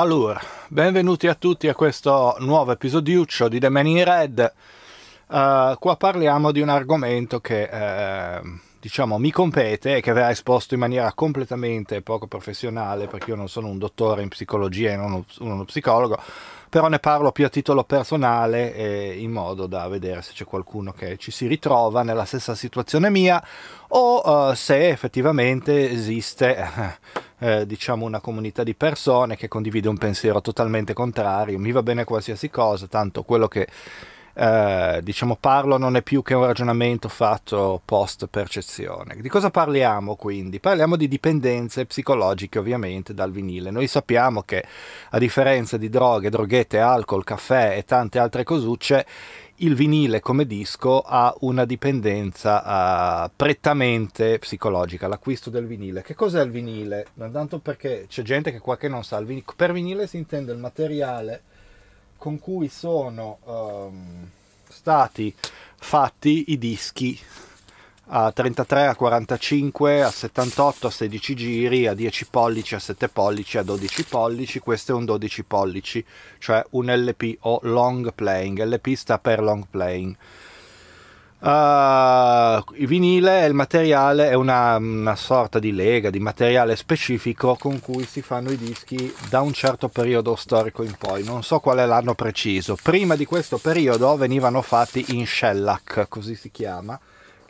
Allora, benvenuti a tutti a questo nuovo episodiuccio di The Man in Red. Uh, qua parliamo di un argomento che uh, diciamo mi compete e che verrà esposto in maniera completamente poco professionale perché io non sono un dottore in psicologia e non uno psicologo, però ne parlo più a titolo personale e in modo da vedere se c'è qualcuno che ci si ritrova nella stessa situazione mia o uh, se effettivamente esiste eh, diciamo una comunità di persone che condivide un pensiero totalmente contrario, mi va bene qualsiasi cosa, tanto quello che eh, diciamo parlo non è più che un ragionamento fatto post percezione. Di cosa parliamo quindi? Parliamo di dipendenze psicologiche ovviamente dal vinile. Noi sappiamo che a differenza di droghe, droghette, alcol, caffè e tante altre cosucce, il vinile come disco ha una dipendenza uh, prettamente psicologica, l'acquisto del vinile. Che cos'è il vinile? Tanto perché c'è gente che qua non sa, il vinile, per vinile si intende il materiale con cui sono um, stati fatti i dischi. A 33, a 45, a 78, a 16 giri, a 10 pollici, a 7 pollici, a 12 pollici, questo è un 12 pollici, cioè un LP o long playing, LP sta per long playing. Uh, il vinile è il materiale, è una, una, sorta di lega, di materiale specifico con cui si fanno i dischi da un certo periodo storico in poi. Non so qual è l'anno preciso. Prima di questo periodo venivano fatti in shellac, così si chiama,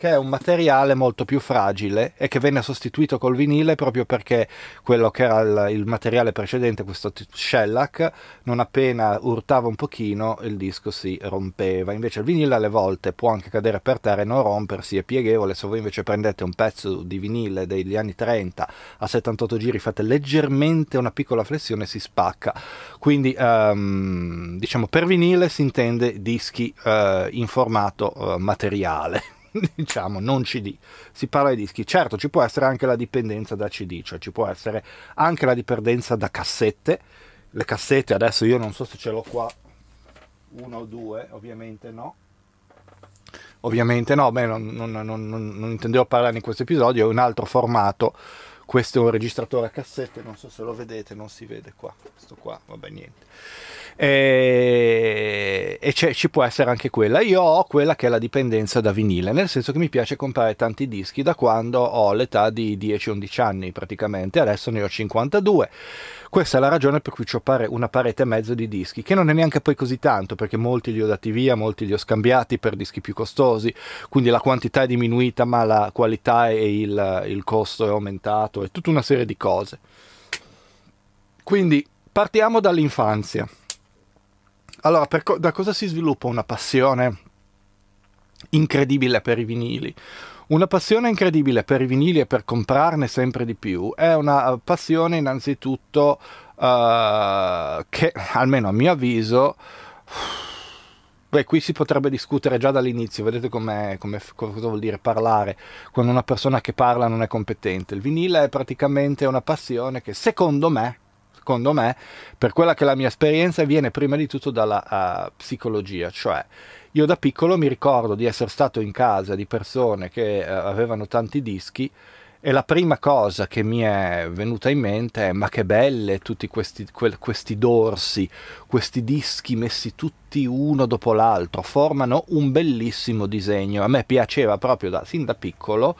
che è un materiale molto più fragile e che venne sostituito col vinile proprio perché quello che era il, il materiale precedente, questo shellac, non appena urtava un pochino il disco si rompeva. Invece il vinile alle volte può anche cadere per terra e non rompersi, è pieghevole. Se voi invece prendete un pezzo di vinile degli anni 30 a 78 giri, fate leggermente una piccola flessione, si spacca. Quindi um, diciamo per vinile si intende dischi uh, in formato uh, materiale. diciamo, non CD, si parla di dischi. Certo, ci può essere anche la dipendenza da CD, cioè ci può essere anche la dipendenza da cassette. Le cassette adesso io non so se ce l'ho qua, una o due, ovviamente no. Ovviamente no, beh, non, non, non, non intendevo parlare in questo episodio, è un altro formato. Questo è un registratore a cassette, non so se lo vedete, non si vede qua. Questo qua, vabbè, niente e, e ci può essere anche quella. Io ho quella che è la dipendenza da vinile, nel senso che mi piace comprare tanti dischi da quando ho l'età di 10-11 anni praticamente, adesso ne ho 52. Questa è la ragione per cui ho una parete e mezzo di dischi, che non è neanche poi così tanto, perché molti li ho dati via, molti li ho scambiati per dischi più costosi, quindi la quantità è diminuita, ma la qualità e il, il costo è aumentato, e tutta una serie di cose. Quindi partiamo dall'infanzia. Allora, co- da cosa si sviluppa una passione incredibile per i vinili? Una passione incredibile per i vinili e per comprarne sempre di più è una passione innanzitutto uh, che, almeno a mio avviso, Beh, qui si potrebbe discutere già dall'inizio, vedete com'è, com'è, cosa vuol dire parlare, quando una persona che parla non è competente. Il vinile è praticamente una passione che secondo me, secondo me, per quella che è la mia esperienza, viene prima di tutto dalla uh, psicologia, cioè io da piccolo mi ricordo di essere stato in casa di persone che uh, avevano tanti dischi e la prima cosa che mi è venuta in mente è ma che belle tutti questi, que- questi dorsi, questi dischi messi tutti uno dopo l'altro, formano un bellissimo disegno. A me piaceva proprio da, sin da piccolo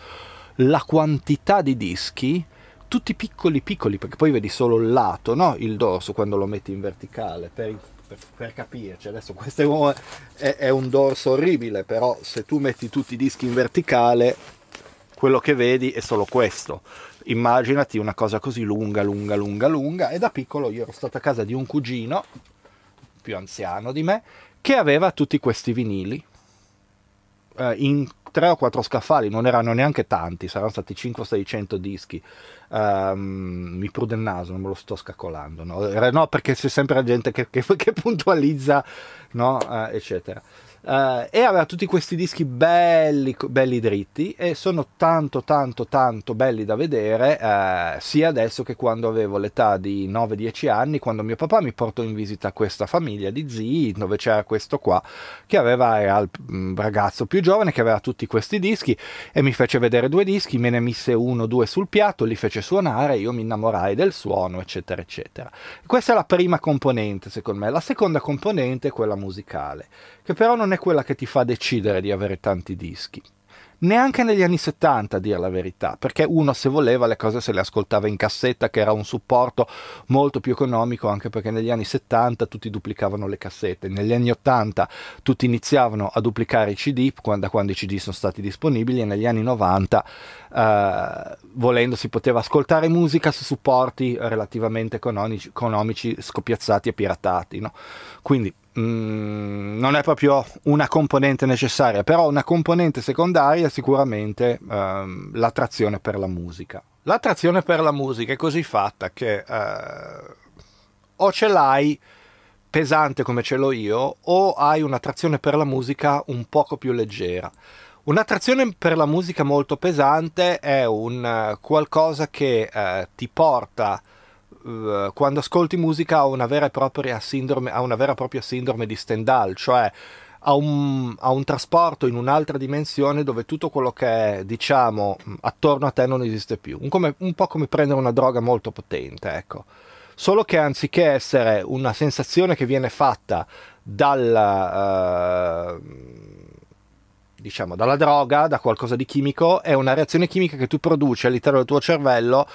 la quantità di dischi tutti piccoli piccoli, perché poi vedi solo il lato, no? il dorso quando lo metti in verticale, per, per, per capirci. Adesso questo è, è, un dorso orribile, però se tu metti tutti i dischi in verticale, quello che vedi è solo questo. Immaginati una cosa così lunga, lunga, lunga, lunga, e da piccolo io ero stato a casa di un cugino, più anziano di me, che aveva tutti questi vinili eh, in tre o quattro scaffali, non erano neanche tanti, saranno stati 500-600 dischi. Um, mi prude il naso, non me lo sto scaccolando, no, no perché c'è sempre la gente che, che, che puntualizza, no, uh, eccetera. Uh, e aveva tutti questi dischi belli, belli dritti e sono tanto tanto tanto belli da vedere uh, sia adesso che quando avevo l'età di 9-10 anni quando mio papà mi portò in visita questa famiglia di zii dove c'era questo qua che aveva era il mm, ragazzo più giovane che aveva tutti questi dischi e mi fece vedere due dischi me ne mise uno due sul piatto li fece suonare io mi innamorai del suono eccetera eccetera. Questa è la prima componente secondo me. La seconda componente è quella musicale che però non è quella che ti fa decidere di avere tanti dischi neanche negli anni 70 a dire la verità, perché uno se voleva le cose se le ascoltava in cassetta, che era un supporto molto più economico, anche perché negli anni 70 tutti duplicavano le cassette, negli anni 80 tutti iniziavano a duplicare i CD, quando, quando i CD sono stati disponibili, e negli anni 90 eh, volendo si poteva ascoltare musica su supporti relativamente economici, economici scoppiazzati e piratati. No? Quindi Mm, non è proprio una componente necessaria, però una componente secondaria è sicuramente ehm, l'attrazione per la musica. L'attrazione per la musica è così fatta che eh, o ce l'hai pesante come ce l'ho io, o hai un'attrazione per la musica un poco più leggera. Un'attrazione per la musica molto pesante è un uh, qualcosa che uh, ti porta uh, quando ascolti musica a una vera e propria sindrome, a una vera e propria sindrome di Stendhal, cioè a un, a un, trasporto in un'altra dimensione dove tutto quello che è, diciamo, attorno a te non esiste più. Un, come, un po' come prendere una droga molto potente, ecco. Solo che anziché essere una sensazione che viene fatta dal... Uh, diciamo, dalla droga, da qualcosa di chimico, è una reazione chimica che tu produci all'interno del tuo cervello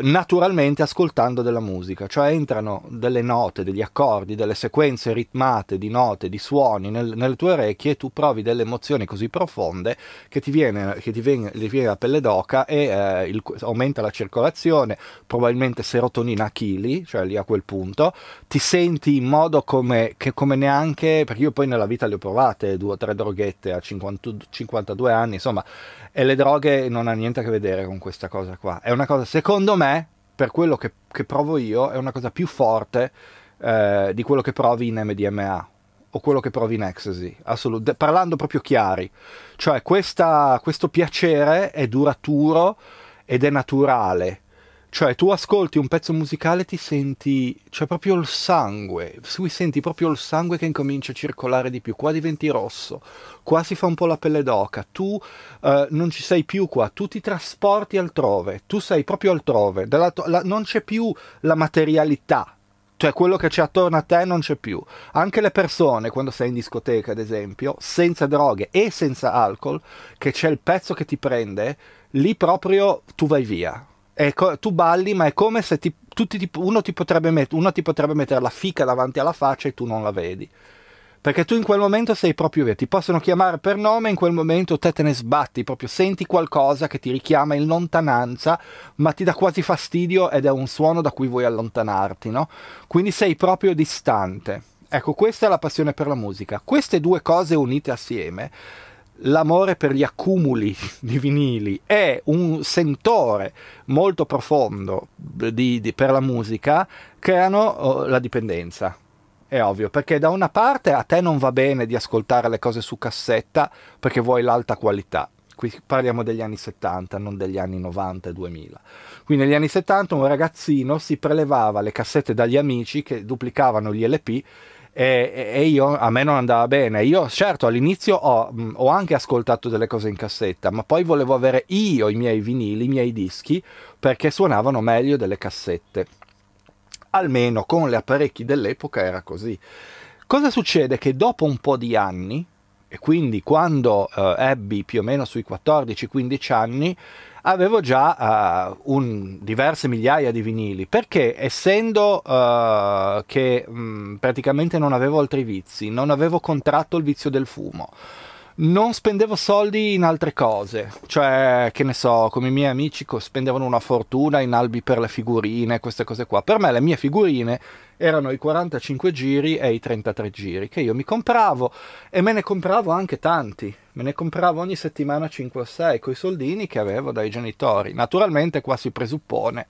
naturalmente ascoltando della musica, cioè entrano delle note, degli accordi, delle sequenze ritmate di note, di suoni nel, nelle tue orecchie e tu provi delle emozioni così profonde che ti viene, che ti viene, ti viene la pelle d'oca e eh, il, aumenta la circolazione, probabilmente serotonina a chili, cioè lì a quel punto, ti senti in modo come, che come neanche, perché io poi nella vita le ho provate, due o tre droghette a 50, 52 anni, insomma, e le droghe non hanno niente a che vedere con questa cosa qua. È una cosa, secondo me, per quello che, che provo io, è una cosa più forte eh, di quello che provi in MDMA o quello che provi in ecstasy, assolut- parlando proprio chiari. Cioè, questa, questo piacere è duraturo ed è naturale cioè, tu ascolti un pezzo musicale e ti senti, cioè proprio il sangue, tu senti proprio il sangue che incomincia a circolare di più, qua diventi rosso, qua si fa un po' la pelle d'oca, tu uh, non ci sei più qua, tu ti trasporti altrove, tu sei proprio altrove, la, non c'è più la materialità, cioè quello che c'è attorno a te non c'è più. Anche le persone, quando sei in discoteca, ad esempio, senza droghe e senza alcol, che c'è il pezzo che ti prende, lì proprio tu vai via co- tu balli, ma è come se ti, ti, uno, ti met- uno, ti potrebbe mettere la fica davanti alla faccia e tu non la vedi. Perché tu in quel momento sei proprio via, ti possono chiamare per nome, in quel momento te te ne sbatti, proprio senti qualcosa che ti richiama in lontananza, ma ti dà quasi fastidio ed è un suono da cui vuoi allontanarti, no? Quindi sei proprio distante. Ecco, questa è la passione per la musica. Queste due cose unite assieme l'amore per gli accumuli di vinili e un sentore molto profondo di, di, per la musica creano oh, la dipendenza. È ovvio, perché da una parte a te non va bene di ascoltare le cose su cassetta perché vuoi l'alta qualità. Qui parliamo degli anni 70, non degli anni 90 e 2000. Quindi negli anni 70 un ragazzino si prelevava le cassette dagli amici che duplicavano gli LP e, e, io a me non andava bene. Io certo all'inizio ho, ho, anche ascoltato delle cose in cassetta, ma poi volevo avere io i miei vinili, i miei dischi, perché suonavano meglio delle cassette. Almeno con gli apparecchi dell'epoca era così. Cosa succede? Che dopo un po' di anni, e quindi quando uh, ebbi più o meno sui 14-15 anni, avevo già uh, un, diverse migliaia di vinili perché essendo uh, che mh, mm, praticamente non avevo altri vizi, non avevo contratto il vizio del fumo, non spendevo soldi in altre cose, cioè che ne so, come i miei amici spendevano una fortuna in albi per le figurine, queste cose qua. Per me le mie figurine erano i 45 giri e i 33 giri che io mi compravo e me ne compravo anche tanti, me ne compravo ogni settimana 5 o 6 con i soldini che avevo dai genitori. Naturalmente qua si presuppone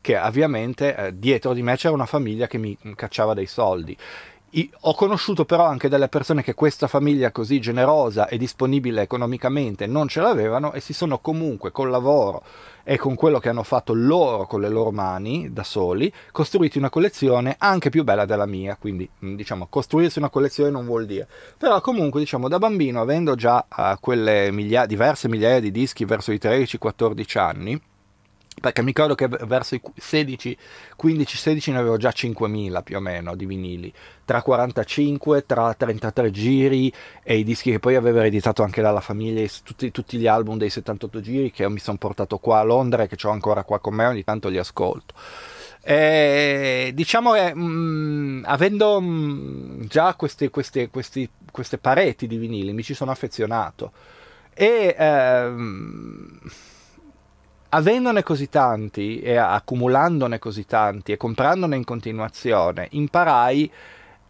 che ovviamente eh, dietro di me c'era una famiglia che mi cacciava dei soldi ho conosciuto però anche delle persone che questa famiglia così generosa e disponibile economicamente non ce l'avevano e si sono comunque col lavoro e con quello che hanno fatto loro con le loro mani da soli costruiti una collezione anche più bella della mia. Quindi mm, diciamo costruirsi una collezione non vuol dire. Però comunque diciamo da bambino avendo già uh, quelle miglia- diverse migliaia di dischi verso i 13-14 anni perché mi ricordo che verso i 16, 15, 16 ne avevo già 5.000 più o meno di vinili, tra 45, tra 33 giri e i dischi che poi avevo ereditato anche dalla famiglia, tutti, tutti gli album dei 78 giri che mi sono portato qua a Londra e che ho ancora qua con me, ogni tanto li ascolto. E, diciamo che mh, avendo mh, già queste, queste, questi, queste pareti di vinili mi ci sono affezionato e... Ehm, avendone così tanti e accumulandone così tanti e comprandone in continuazione, imparai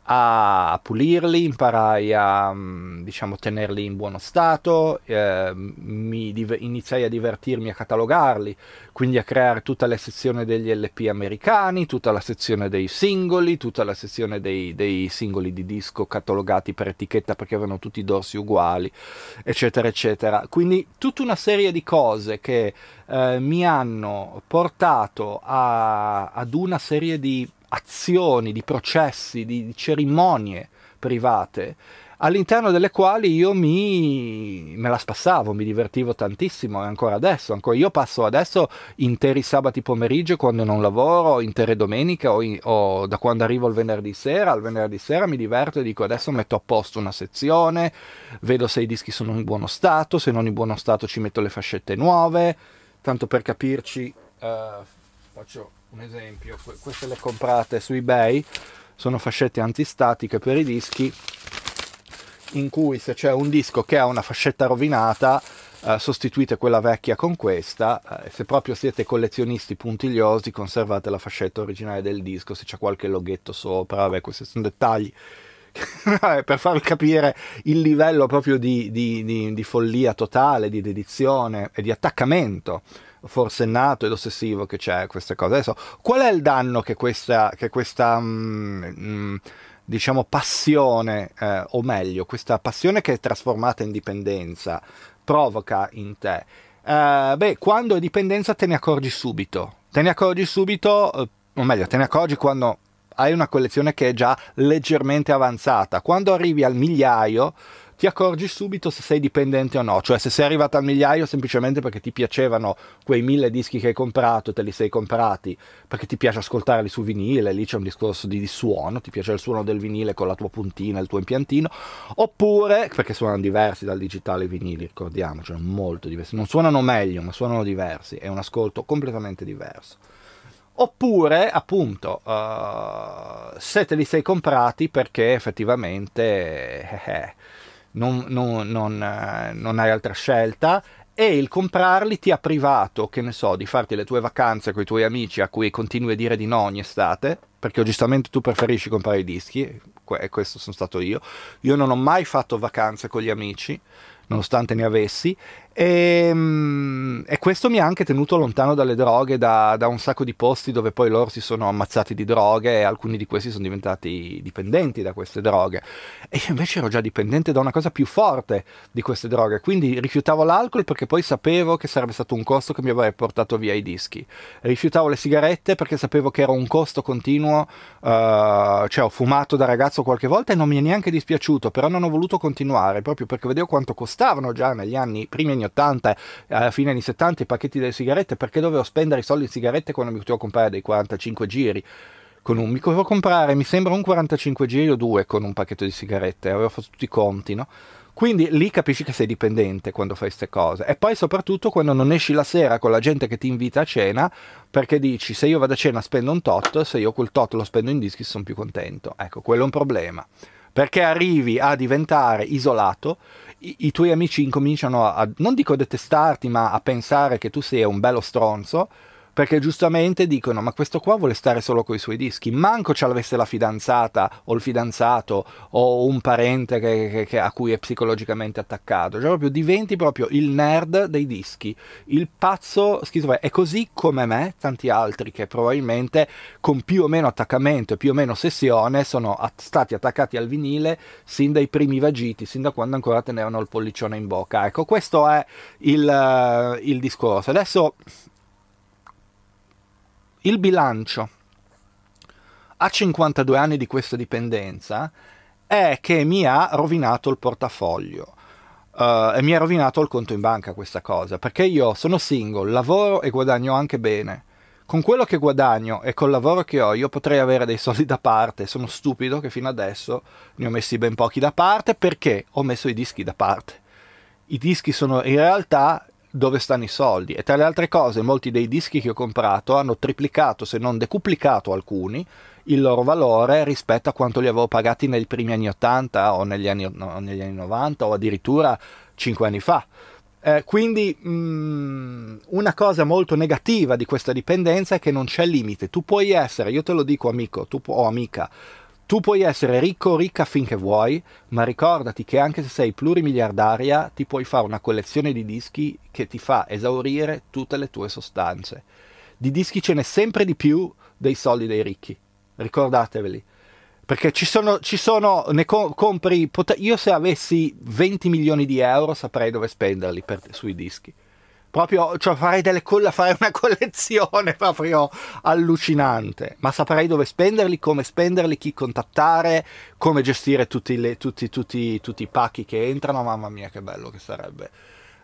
a pulirli, imparai a mm, diciamo, tenerli in buono stato, eh, div- iniziai a divertirmi a catalogarli, quindi a creare tutta la sezione degli LP americani, tutta la sezione dei singoli, tutta la sezione dei, dei singoli di disco catalogati per etichetta perché avevano tutti i dorsi uguali, eccetera, eccetera. Quindi tutta una serie di cose che eh, mi hanno portato a, ad una serie di azioni, di processi, di, di cerimonie private all'interno delle quali io mi me la spassavo, mi divertivo tantissimo e ancora adesso, ancora io passo adesso interi sabati pomeriggio quando non lavoro, intere domeniche o, in, o, da quando arrivo il venerdì sera, al venerdì sera mi diverto e dico adesso metto a posto una sezione, vedo se i dischi sono in buono stato, se non in buono stato ci metto le fascette nuove, tanto per capirci eh, faccio un esempio, queste le comprate su eBay, sono fascette antistatiche per i dischi in cui se c'è un disco che ha una fascetta rovinata eh, sostituite quella vecchia con questa eh, se proprio siete collezionisti puntigliosi conservate la fascetta originale del disco se c'è qualche loghetto sopra, vabbè questi sono dettagli per farvi capire il livello proprio di, di, di, di follia totale, di dedizione e di attaccamento forsennato ed ossessivo che c'è queste cose. Adesso, qual è il danno che questa, che questa mm, mm, diciamo, passione, eh, o meglio, questa passione che è trasformata in dipendenza, provoca in te? Eh, beh, quando è dipendenza te ne accorgi subito. Te ne accorgi subito, eh, o meglio, te ne accorgi quando hai una collezione che è già leggermente avanzata. Quando arrivi al migliaio, ti accorgi subito se sei dipendente o no, cioè se sei arrivato al migliaio semplicemente perché ti piacevano quei mille dischi che hai comprato, te li sei comprati, perché ti piace ascoltarli su vinile, lì c'è un discorso di, di suono, ti piace il suono del vinile con la tua puntina, il tuo impiantino, oppure, perché suonano diversi dal digitale vinili, ricordiamoci, molto diversi, non suonano meglio, ma suonano diversi, è un ascolto completamente diverso. Oppure, appunto, uh, se te li sei comprati perché effettivamente... Eh, eh non, non, non, eh, non hai altra scelta e il comprarli ti ha privato, che ne so, di farti le tue vacanze con i tuoi amici a cui continui a dire di no ogni estate, perché giustamente tu preferisci comprare i dischi, e questo sono stato io. Io non ho mai fatto vacanze con gli amici, nonostante ne avessi, e, ehm, e, questo mi ha anche tenuto lontano dalle droghe, da, da, un sacco di posti dove poi loro si sono ammazzati di droghe e alcuni di questi sono diventati dipendenti da queste droghe. E io invece ero già dipendente da una cosa più forte di queste droghe, quindi rifiutavo l'alcol perché poi sapevo che sarebbe stato un costo che mi avrebbe portato via i dischi. Rifiutavo le sigarette perché sapevo che era un costo continuo, uh, cioè ho fumato da ragazzo qualche volta e non mi è neanche dispiaciuto, però non ho voluto continuare proprio perché vedevo quanto costavano già negli anni primi anni 80, alla fine anni 70 i pacchetti delle sigarette, perché dovevo spendere i soldi in sigarette quando mi potevo comprare dei 45 giri? Con un, mi potevo comprare, mi sembra un 45 giri o due con un pacchetto di sigarette, avevo fatto tutti i conti, no? Quindi lì capisci che sei dipendente quando fai queste cose. E poi soprattutto quando non esci la sera con la gente che ti invita a cena, perché dici se io vado a cena spendo un tot, se io quel tot lo spendo in dischi sono più contento. Ecco, quello è un problema. Perché arrivi a diventare isolato i, i tuoi amici incominciano a, non dico detestarti, ma a pensare che tu sei un bello stronzo, perché giustamente dicono ma questo qua vuole stare solo con i suoi dischi, manco ce l'avesse la fidanzata o il fidanzato o un parente che, che, che, a cui è psicologicamente attaccato, cioè proprio diventi proprio il nerd dei dischi, il pazzo schizofrenico, è così come me, tanti altri che probabilmente con più o meno attaccamento e più o meno sessione sono at- stati attaccati al vinile sin dai primi vagiti, sin da quando ancora tenevano il pollicione in bocca. Ecco, questo è il, il discorso. Adesso il bilancio a 52 anni di questa dipendenza è che mi ha rovinato il portafoglio. Uh, e mi ha rovinato il conto in banca questa cosa, perché io sono single, lavoro e guadagno anche bene. Con quello che guadagno e col lavoro che ho, io potrei avere dei soldi da parte. Sono stupido che fino adesso ne ho messi ben pochi da parte perché ho messo i dischi da parte. I dischi sono in realtà dove stanno i soldi. E tra le altre cose, molti dei dischi che ho comprato hanno triplicato, se non decuplicato alcuni, il loro valore rispetto a quanto li avevo pagati nei primi anni 80 o negli anni, no, negli anni 90 o addirittura 5 anni fa. Eh, quindi mh, mm, una cosa molto negativa di questa dipendenza è che non c'è limite. Tu puoi essere, io te lo dico amico tu pu- o amica, tu puoi essere ricco o ricca finché vuoi, ma ricordati che anche se sei plurimiliardaria ti puoi fare una collezione di dischi che ti fa esaurire tutte le tue sostanze. Di dischi ce n'è sempre di più dei soldi dei ricchi, ricordateveli. Perché ci sono, ci sono ne co- compri, pot- io se avessi 20 milioni di euro saprei dove spenderli per, sui dischi proprio cioè farei, delle coll- farei una collezione proprio allucinante. Ma saprei dove spenderli come spenderli chi contattare come gestire tutti, le, tutti, tutti, tutti i pacchi che entrano. Mamma mia che bello che sarebbe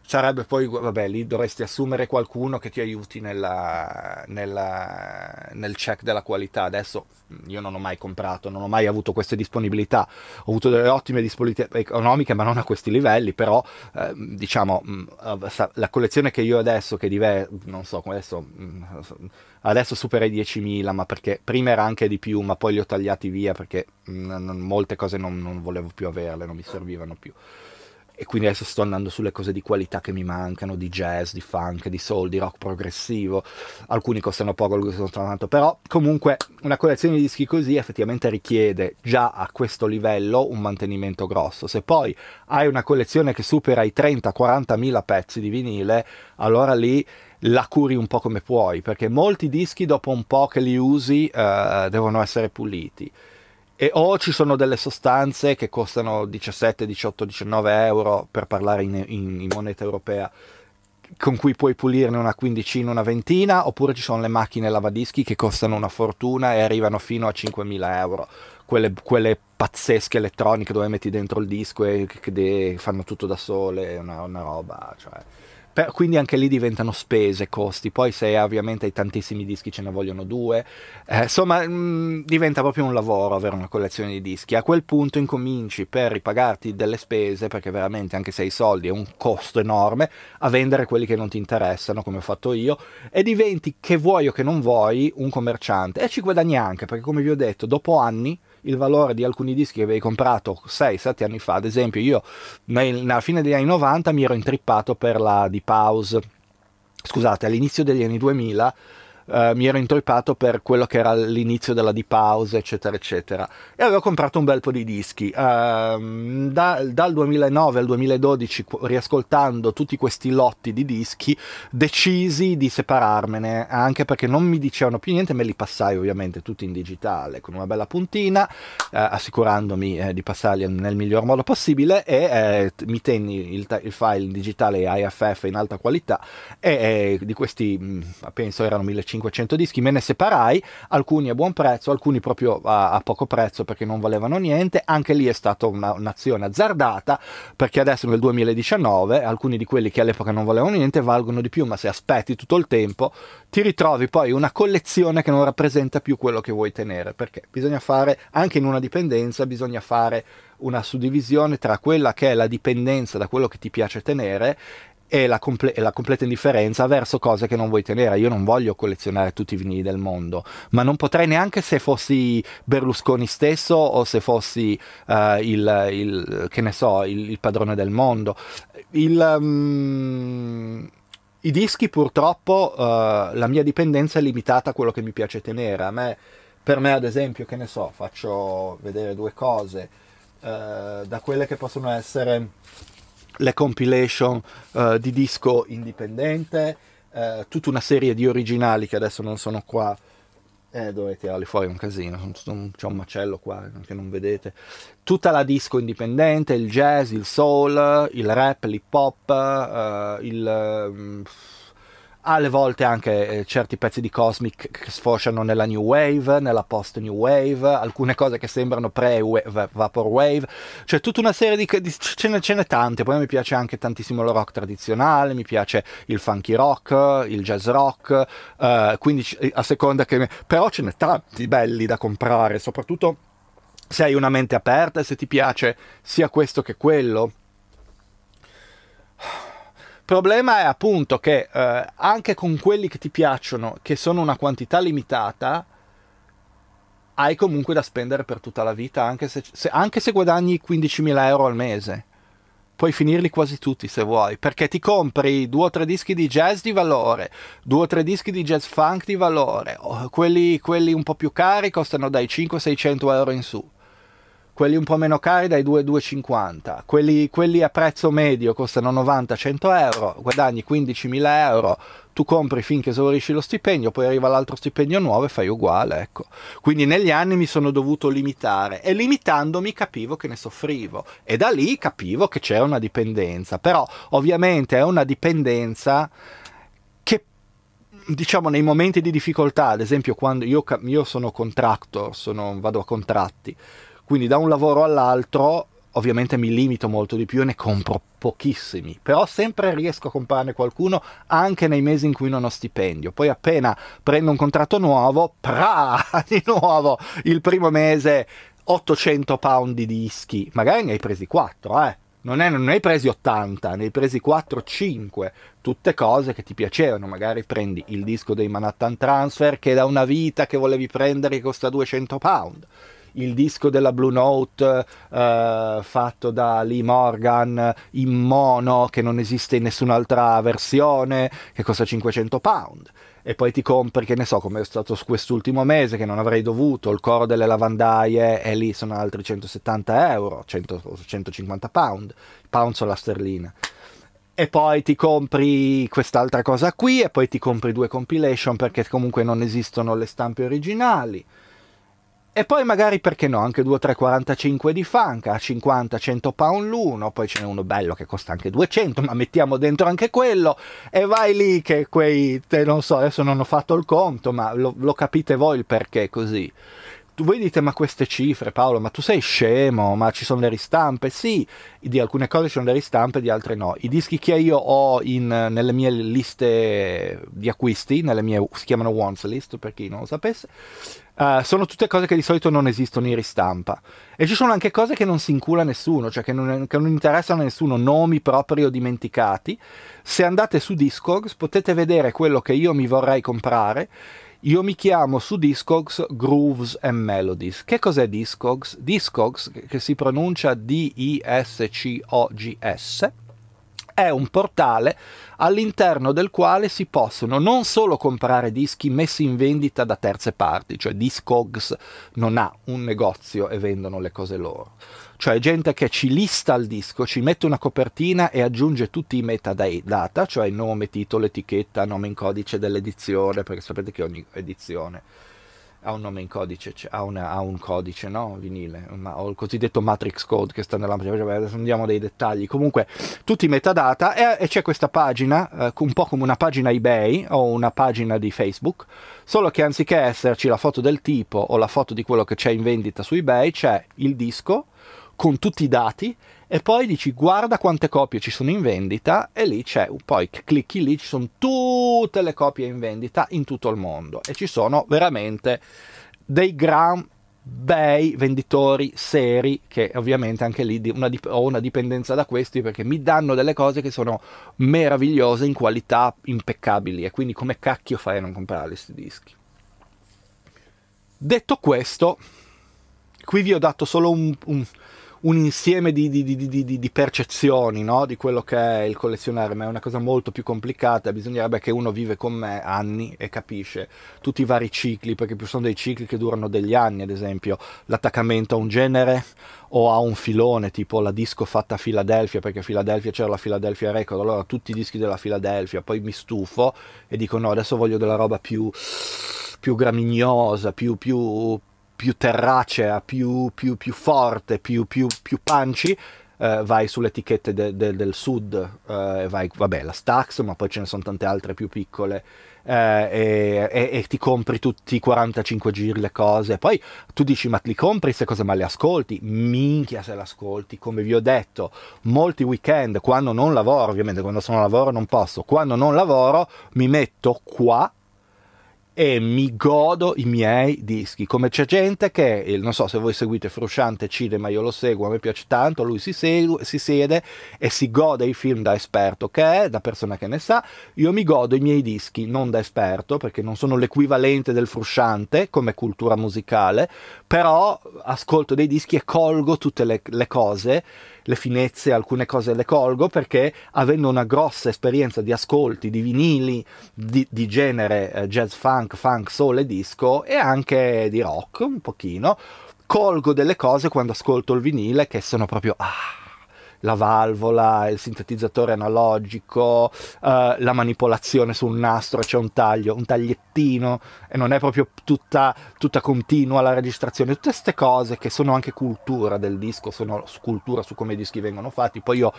sarebbe poi, vabbè, lì dovresti assumere qualcuno che ti aiuti nella, nella, nel check della qualità. Adesso io non ho mai comprato, non ho mai avuto queste disponibilità, ho avuto delle ottime disponibilità economiche, ma non a questi livelli, però eh, diciamo, la collezione che io adesso, che diver- non so, adesso, adesso supera i 10.000, ma perché prima era anche di più, ma poi li ho tagliati via perché mh, molte cose non, non volevo più averle, non mi servivano più e quindi adesso sto andando sulle cose di qualità che mi mancano, di jazz, di funk, di soul, di rock progressivo, alcuni costano poco, alcuni costano tanto, però comunque una collezione di dischi così effettivamente richiede già a questo livello un mantenimento grosso, se poi hai una collezione che supera i 30-40 mila pezzi di vinile, allora lì la curi un po' come puoi, perché molti dischi dopo un po' che li usi eh, devono essere puliti e o ci sono delle sostanze che costano 17, 18, 19 euro per parlare in, in, in, moneta europea con cui puoi pulirne una quindicina, una ventina, oppure ci sono le macchine lavadischi che costano una fortuna e arrivano fino a 5.000 euro, quelle, quelle pazzesche elettroniche dove metti dentro il disco e che, che fanno tutto da sole, una, una roba, cioè per, quindi anche lì diventano spese, costi. Poi se ovviamente hai tantissimi dischi ce ne vogliono due. Eh, insomma, mh, mm, diventa proprio un lavoro avere una collezione di dischi. A quel punto incominci per ripagarti delle spese, perché veramente anche se hai soldi è un costo enorme, a vendere quelli che non ti interessano, come ho fatto io, e diventi, che vuoi o che non vuoi, un commerciante. E ci guadagni anche, perché come vi ho detto, dopo anni il valore di alcuni dischi che avevi comprato 6-7 anni fa. Ad esempio, io nella fine degli anni 90 mi ero intrippato per la Deep House, scusate, all'inizio degli anni 2000 Uh, mi ero intrippato per quello che era l'inizio della Deep House, eccetera, eccetera. E avevo comprato un bel po' di dischi. Uh, da, dal 2009 al 2012, riascoltando tutti questi lotti di dischi, decisi di separarmene, anche perché non mi dicevano più niente, me li passai ovviamente tutti in digitale, con una bella puntina, uh, assicurandomi eh, di passarli nel miglior modo possibile e eh, mi tenni il, il, file in digitale IFF in alta qualità e di questi, mh, penso erano 1500 500 dischi, me ne separai, alcuni a buon prezzo, alcuni proprio a, a poco prezzo perché non valevano niente, anche lì è stata una, un'azione azzardata perché adesso nel 2019 alcuni di quelli che all'epoca non valevano niente valgono di più, ma se aspetti tutto il tempo ti ritrovi poi una collezione che non rappresenta più quello che vuoi tenere, perché bisogna fare, anche in una dipendenza, bisogna fare una suddivisione tra quella che è la dipendenza da quello che ti piace tenere e la, comple- e la, completa indifferenza verso cose che non vuoi tenere. Io non voglio collezionare tutti i vinili del mondo, ma non potrei neanche se fossi Berlusconi stesso o se fossi uh, il, il, che ne so, il, il, padrone del mondo. Il, um, I dischi purtroppo uh, la mia dipendenza è limitata a quello che mi piace tenere. A me, per me ad esempio, che ne so, faccio vedere due cose, uh, da quelle che possono essere le compilation uh, di disco indipendente, tutta una serie di originali che adesso non sono qua eh, dovete tirarli fuori un casino, c'è un macello qua che non vedete. Tutta la disco indipendente, il jazz, il soul, il rap, l'hip hop, uh, il... Alle volte anche eh, certi pezzi di Cosmic che sfociano nella New Wave, nella Post New Wave, alcune cose che sembrano pre-Vaporwave, cioè tutta una serie di... di ce, ne, ce n'è tante, poi mi piace anche tantissimo il rock tradizionale, mi piace il funky rock, il jazz rock, eh, quindi a seconda che... però ce n'è tanti belli da comprare, soprattutto se hai una mente aperta e se ti piace sia questo che quello problema è appunto che eh, anche con quelli che ti piacciono, che sono una quantità limitata, hai comunque da spendere per tutta la vita, anche se, se, anche se guadagni 15.000 euro al mese. Puoi finirli quasi tutti se vuoi, perché ti compri due o tre dischi di jazz di valore, due o tre dischi di jazz funk di valore, quelli, quelli un po' più cari costano dai 500-600 euro in su quelli un po' meno cari dai 2,250, quelli, quelli a prezzo medio costano 90-100 euro, guadagni 15.000 euro, tu compri finché esaurisci lo stipendio, poi arriva l'altro stipendio nuovo e fai uguale, ecco. Quindi negli anni mi sono dovuto limitare e limitandomi capivo che ne soffrivo e da lì capivo che c'era una dipendenza, però ovviamente è una dipendenza diciamo nei momenti di difficoltà, ad esempio quando io, io sono contractor, sono, vado a contratti, quindi da un lavoro all'altro ovviamente mi limito molto di più e ne compro pochissimi, però sempre riesco a comprarne qualcuno anche nei mesi in cui non ho stipendio. Poi appena prendo un contratto nuovo, pra, di nuovo il primo mese 800 pound di dischi, magari ne hai presi 4, eh. Non, è, non ne hai presi 80, ne hai presi 4-5, tutte cose che ti piacevano. Magari prendi il disco dei Manhattan Transfer che da una vita che volevi prendere costa 200 pound il disco della Blue Note eh, fatto da Lee Morgan in mono che non esiste in nessun'altra versione che costa 500 pound e poi ti compri, che ne so, come è stato quest'ultimo mese che non avrei dovuto, il coro delle lavandaie e lì sono altri 170 euro, 100, 150 pound, pound sulla sterlina. E poi ti compri quest'altra cosa qui e poi ti compri due compilation perché comunque non esistono le stampe originali e poi magari perché no, anche 2 3 45 di funk a 50-100 pound l'uno, poi ce n'è uno bello che costa anche 200, ma mettiamo dentro anche quello e vai lì che quei, te, non so, adesso non ho fatto il conto, ma lo, lo capite voi il perché così. Voi dite ma queste cifre Paolo ma tu sei scemo ma ci sono le ristampe? Sì di alcune cose ci sono le ristampe di altre no. I dischi che io ho in, nelle mie liste di acquisti nelle mie si chiamano wants list per chi non lo sapesse Uh, sono tutte cose che di solito non esistono in ristampa. E ci sono anche cose che non si incula nessuno, cioè che non, che non interessano a nessuno, nomi propri o dimenticati. Se andate su Discogs potete vedere quello che io mi vorrei comprare. Io mi chiamo su Discogs Grooves and Melodies. Che cos'è Discogs? Discogs, che si pronuncia D-I-S-C-O-G-S, è un portale all'interno del quale si possono non solo comprare dischi messi in vendita da terze parti, cioè Discogs non ha un negozio e vendono le cose loro, cioè gente che ci lista il disco, ci mette una copertina e aggiunge tutti i metadata, cioè nome, titolo, etichetta, nome in codice dell'edizione, perché sapete che ogni edizione ha un nome in codice, ha, una, ha, un codice no? vinile, ma, o il cosiddetto matrix code che sta nella... Adesso andiamo dei dettagli. Comunque, tutti i metadata e, e c'è questa pagina, eh, un po' come una pagina eBay o una pagina di Facebook, solo che anziché esserci la foto del tipo o la foto di quello che c'è in vendita su eBay, c'è il disco con tutti i dati e poi dici guarda quante copie ci sono in vendita e lì c'è, poi clicchi lì, ci sono tutte le copie in vendita in tutto il mondo. E ci sono veramente dei gran bei venditori seri che ovviamente anche lì una, ho una dipendenza da questi perché mi danno delle cose che sono meravigliose in qualità impeccabili. E quindi come cacchio fai a non comprare questi dischi? Detto questo qui vi ho dato solo un, un un insieme di, di, di, di percezioni no? di quello che è il collezionare, ma è una cosa molto più complicata. Bisognerebbe che uno vive con me anni e capisce tutti i vari cicli, perché più sono dei cicli che durano degli anni, ad esempio l'attaccamento a un genere o a un filone, tipo la disco fatta a Filadelfia, perché a Filadelfia c'era la Philadelphia Record, allora tutti i dischi della Filadelfia, poi mi stufo e dico no, adesso voglio della roba più, più gramignosa, più, più, più terracea, più, più, più forte, più, più, più punchy, eh, vai sulle etichette de, de, del sud, eh, vai, vabbè, la Stax, ma poi ce ne sono tante altre più piccole. Eh, e, e, e, ti compri tutti i 45 giri le cose. Poi tu dici: Ma li compri queste cose, ma le ascolti? Minchia se le ascolti, come vi ho detto, molti weekend quando non lavoro, ovviamente quando sono a lavoro non posso, quando non lavoro mi metto qua e mi godo i miei dischi. Come c'è gente che, non so se voi seguite Frusciante Cinema, io lo seguo, a me piace tanto, lui si, segue, si siede e si gode i film da esperto che è, da persona che ne sa, io mi godo i miei dischi non da esperto perché non sono l'equivalente del Frusciante come cultura musicale, però ascolto dei dischi e colgo tutte le, le cose le finezze, alcune cose le colgo perché avendo una grossa esperienza di ascolti di vinili di, di genere eh, jazz funk, funk, soul e disco e anche di rock un pochino, colgo delle cose quando ascolto il vinile che sono proprio ah, la valvola, il sintetizzatore analogico, uh, la manipolazione sul nastro, c'è un taglio, un tagliettino e non è proprio tutta, tutta continua la registrazione, tutte queste cose che sono anche cultura del disco, sono cultura su come i dischi vengono fatti, poi io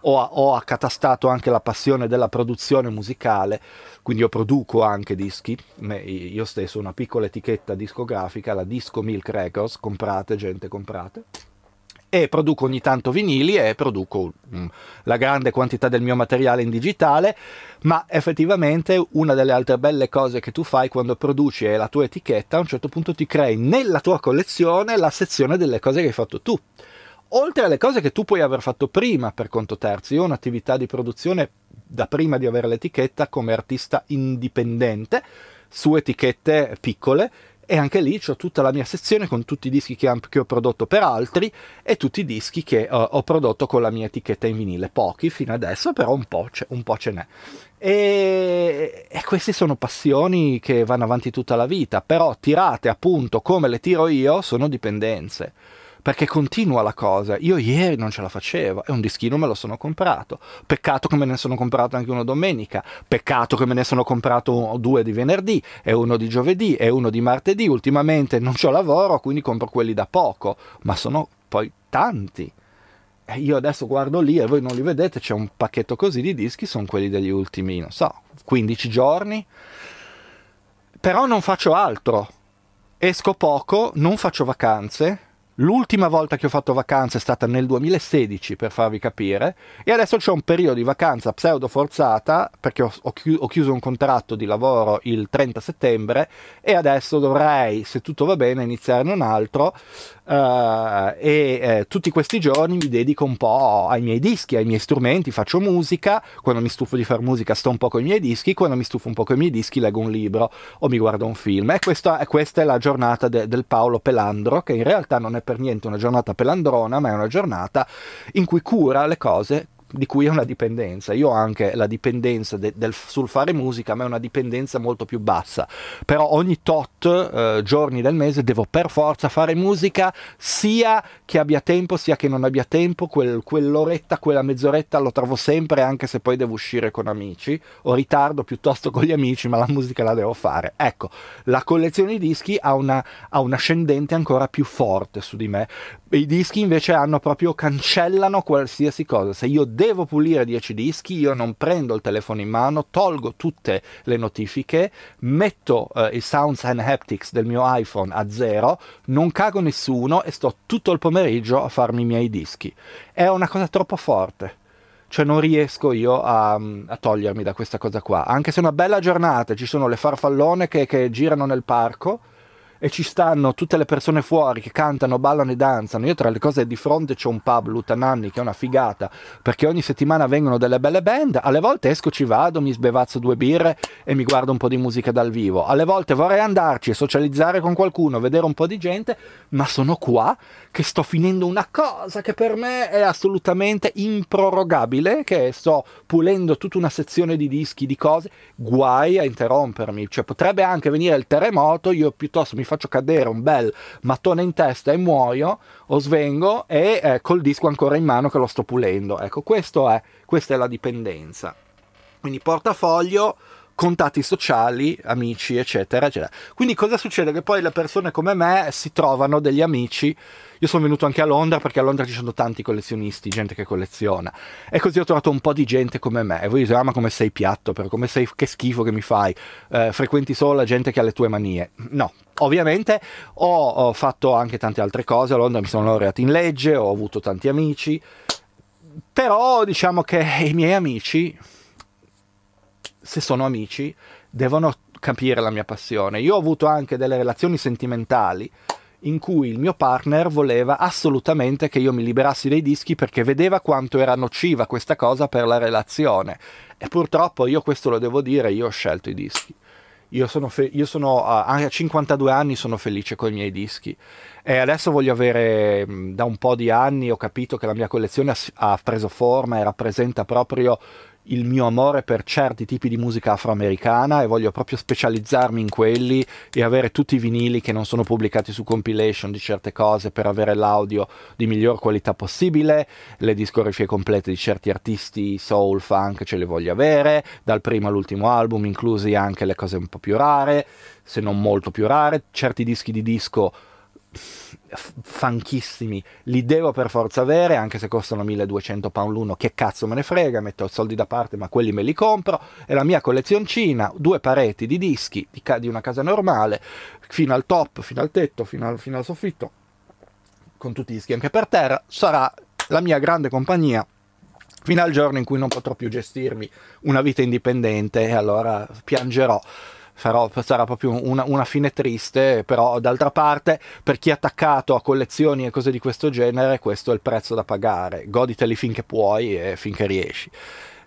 ho, ho accatastato anche la passione della produzione musicale, quindi io produco anche dischi, io stesso una piccola etichetta discografica, la Disco Milk Records, comprate gente, comprate e produco ogni tanto vinili e produco mm, la grande quantità del mio materiale in digitale, ma effettivamente una delle altre belle cose che tu fai quando produci e la tua etichetta, a un certo punto ti crei nella tua collezione la sezione delle cose che hai fatto tu. Oltre alle cose che tu puoi aver fatto prima per conto terzi, io ho un'attività di produzione da prima di avere l'etichetta come artista indipendente su etichette piccole e anche lì ho tutta la mia sezione con tutti i dischi che, che ho prodotto per altri e tutti i dischi che uh, ho prodotto con la mia etichetta in vinile, pochi fino adesso, però un po', un po ce n'è. E, e, queste sono passioni che vanno avanti tutta la vita, però tirate appunto come le tiro io sono dipendenze perché continua la cosa. Io ieri non ce la facevo e un dischino me lo sono comprato. Peccato che me ne sono comprato anche uno domenica. Peccato che me ne sono comprato due di venerdì e uno di giovedì e uno di martedì. Ultimamente non c'ho lavoro, quindi compro quelli da poco, ma sono poi tanti. E io adesso guardo lì e voi non li vedete, c'è un pacchetto così di dischi, sono quelli degli ultimi, non so, 15 giorni. Però non faccio altro. Esco poco, non faccio vacanze, L'ultima volta che ho fatto vacanza è stata nel 2016, per farvi capire, e adesso c'è un periodo di vacanza pseudo forzata, perché ho, ho, chiuso un contratto di lavoro il 30 settembre, e adesso dovrei, se tutto va bene, iniziare un altro, Uh, e eh, tutti questi giorni mi dedico un po' ai miei dischi, ai miei strumenti, faccio musica, quando mi stufo di fare musica sto un po' con i miei dischi, quando mi stufo un po' con i miei dischi leggo un libro o mi guardo un film. E questa, questa è la giornata de, del Paolo Pelandro, che in realtà non è per niente una giornata pelandrona, ma è una giornata in cui cura le cose di cui è una dipendenza. Io ho anche la dipendenza de, del, sul fare musica, ma è una dipendenza molto più bassa. Però ogni tot eh, giorni del mese devo per forza fare musica, sia che abbia tempo, sia che non abbia tempo. Quel, quell'oretta, quella mezz'oretta lo trovo sempre, anche se poi devo uscire con amici. O ritardo piuttosto con gli amici, ma la musica la devo fare. Ecco, la collezione di dischi ha una, ha un ascendente ancora più forte su di me. I dischi invece hanno proprio cancellano qualsiasi cosa. Se io devo pulire 10 dischi, io non prendo il telefono in mano, tolgo tutte le notifiche, metto uh, i sounds and haptics del mio iPhone a zero, non cago nessuno e sto tutto il pomeriggio a farmi i miei dischi. È una cosa troppo forte. Cioè non riesco io a, a togliermi da questa cosa qua. Anche se è una bella giornata, ci sono le farfallone che, che girano nel parco e ci stanno tutte le persone fuori che cantano, ballano e danzano. Io tra le cose di fronte c'ho un pub Lutananni che è una figata perché ogni settimana vengono delle belle band. Alle volte esco, ci vado, mi sbevazzo due birre e mi guardo un po' di musica dal vivo. Alle volte vorrei andarci e socializzare con qualcuno, vedere un po' di gente, ma sono qua che sto finendo una cosa che per me è assolutamente improrogabile, che sto pulendo tutta una sezione di dischi, di cose, guai a interrompermi. Cioè potrebbe anche venire il terremoto, io piuttosto mi faccio cadere un bel mattone in testa e muoio, o svengo e eh, col disco ancora in mano che lo sto pulendo. Ecco, è, questa è la dipendenza. Quindi portafoglio, contatti sociali, amici, eccetera, eccetera. Quindi cosa succede? Che poi le persone come me si trovano degli amici. Io sono venuto anche a Londra perché a Londra ci sono tanti collezionisti, gente che colleziona. E così ho trovato un po' di gente come me. E voi dite, ah, ma come sei piatto, però come sei, che schifo che mi fai. Eh, frequenti solo la gente che ha le tue manie. No, Ovviamente ho, ho, fatto anche tante altre cose, a Londra mi sono laureato in legge, ho avuto tanti amici, però diciamo che i miei amici se sono amici, devono capire la mia passione. Io ho avuto anche delle relazioni sentimentali in cui il mio partner voleva assolutamente che io mi liberassi dei dischi perché vedeva quanto era nociva questa cosa per la relazione. E purtroppo io questo lo devo dire, io ho scelto i dischi. Io sono, fe- io sono a 52 anni sono felice con i miei dischi e adesso voglio avere da un po' di anni ho capito che la mia collezione ha, ha preso forma e rappresenta proprio il mio amore per certi tipi di musica afroamericana e voglio proprio specializzarmi in quelli e avere tutti i vinili che non sono pubblicati su compilation di certe cose per avere l'audio di miglior qualità possibile, le discografie complete di certi artisti soul, funk ce le voglio avere, dal primo all'ultimo album, inclusi anche le cose un po' più rare, se non molto più rare, certi dischi di disco fanchissimi, li devo per forza avere, anche se costano 1200 pound l'uno, che cazzo me ne frega, metto soldi da parte, ma quelli me li compro, e la mia collezioncina, due pareti di dischi di, ca- di una casa normale, fino al top, fino al tetto, fino al, fino al soffitto, con tutti i dischi anche per terra, sarà la mia grande compagnia fino al giorno in cui non potrò più gestirmi una vita indipendente e allora piangerò farò, sarà proprio una, una, fine triste, però d'altra parte per chi è attaccato a collezioni e cose di questo genere questo è il prezzo da pagare, goditeli finché puoi e finché riesci.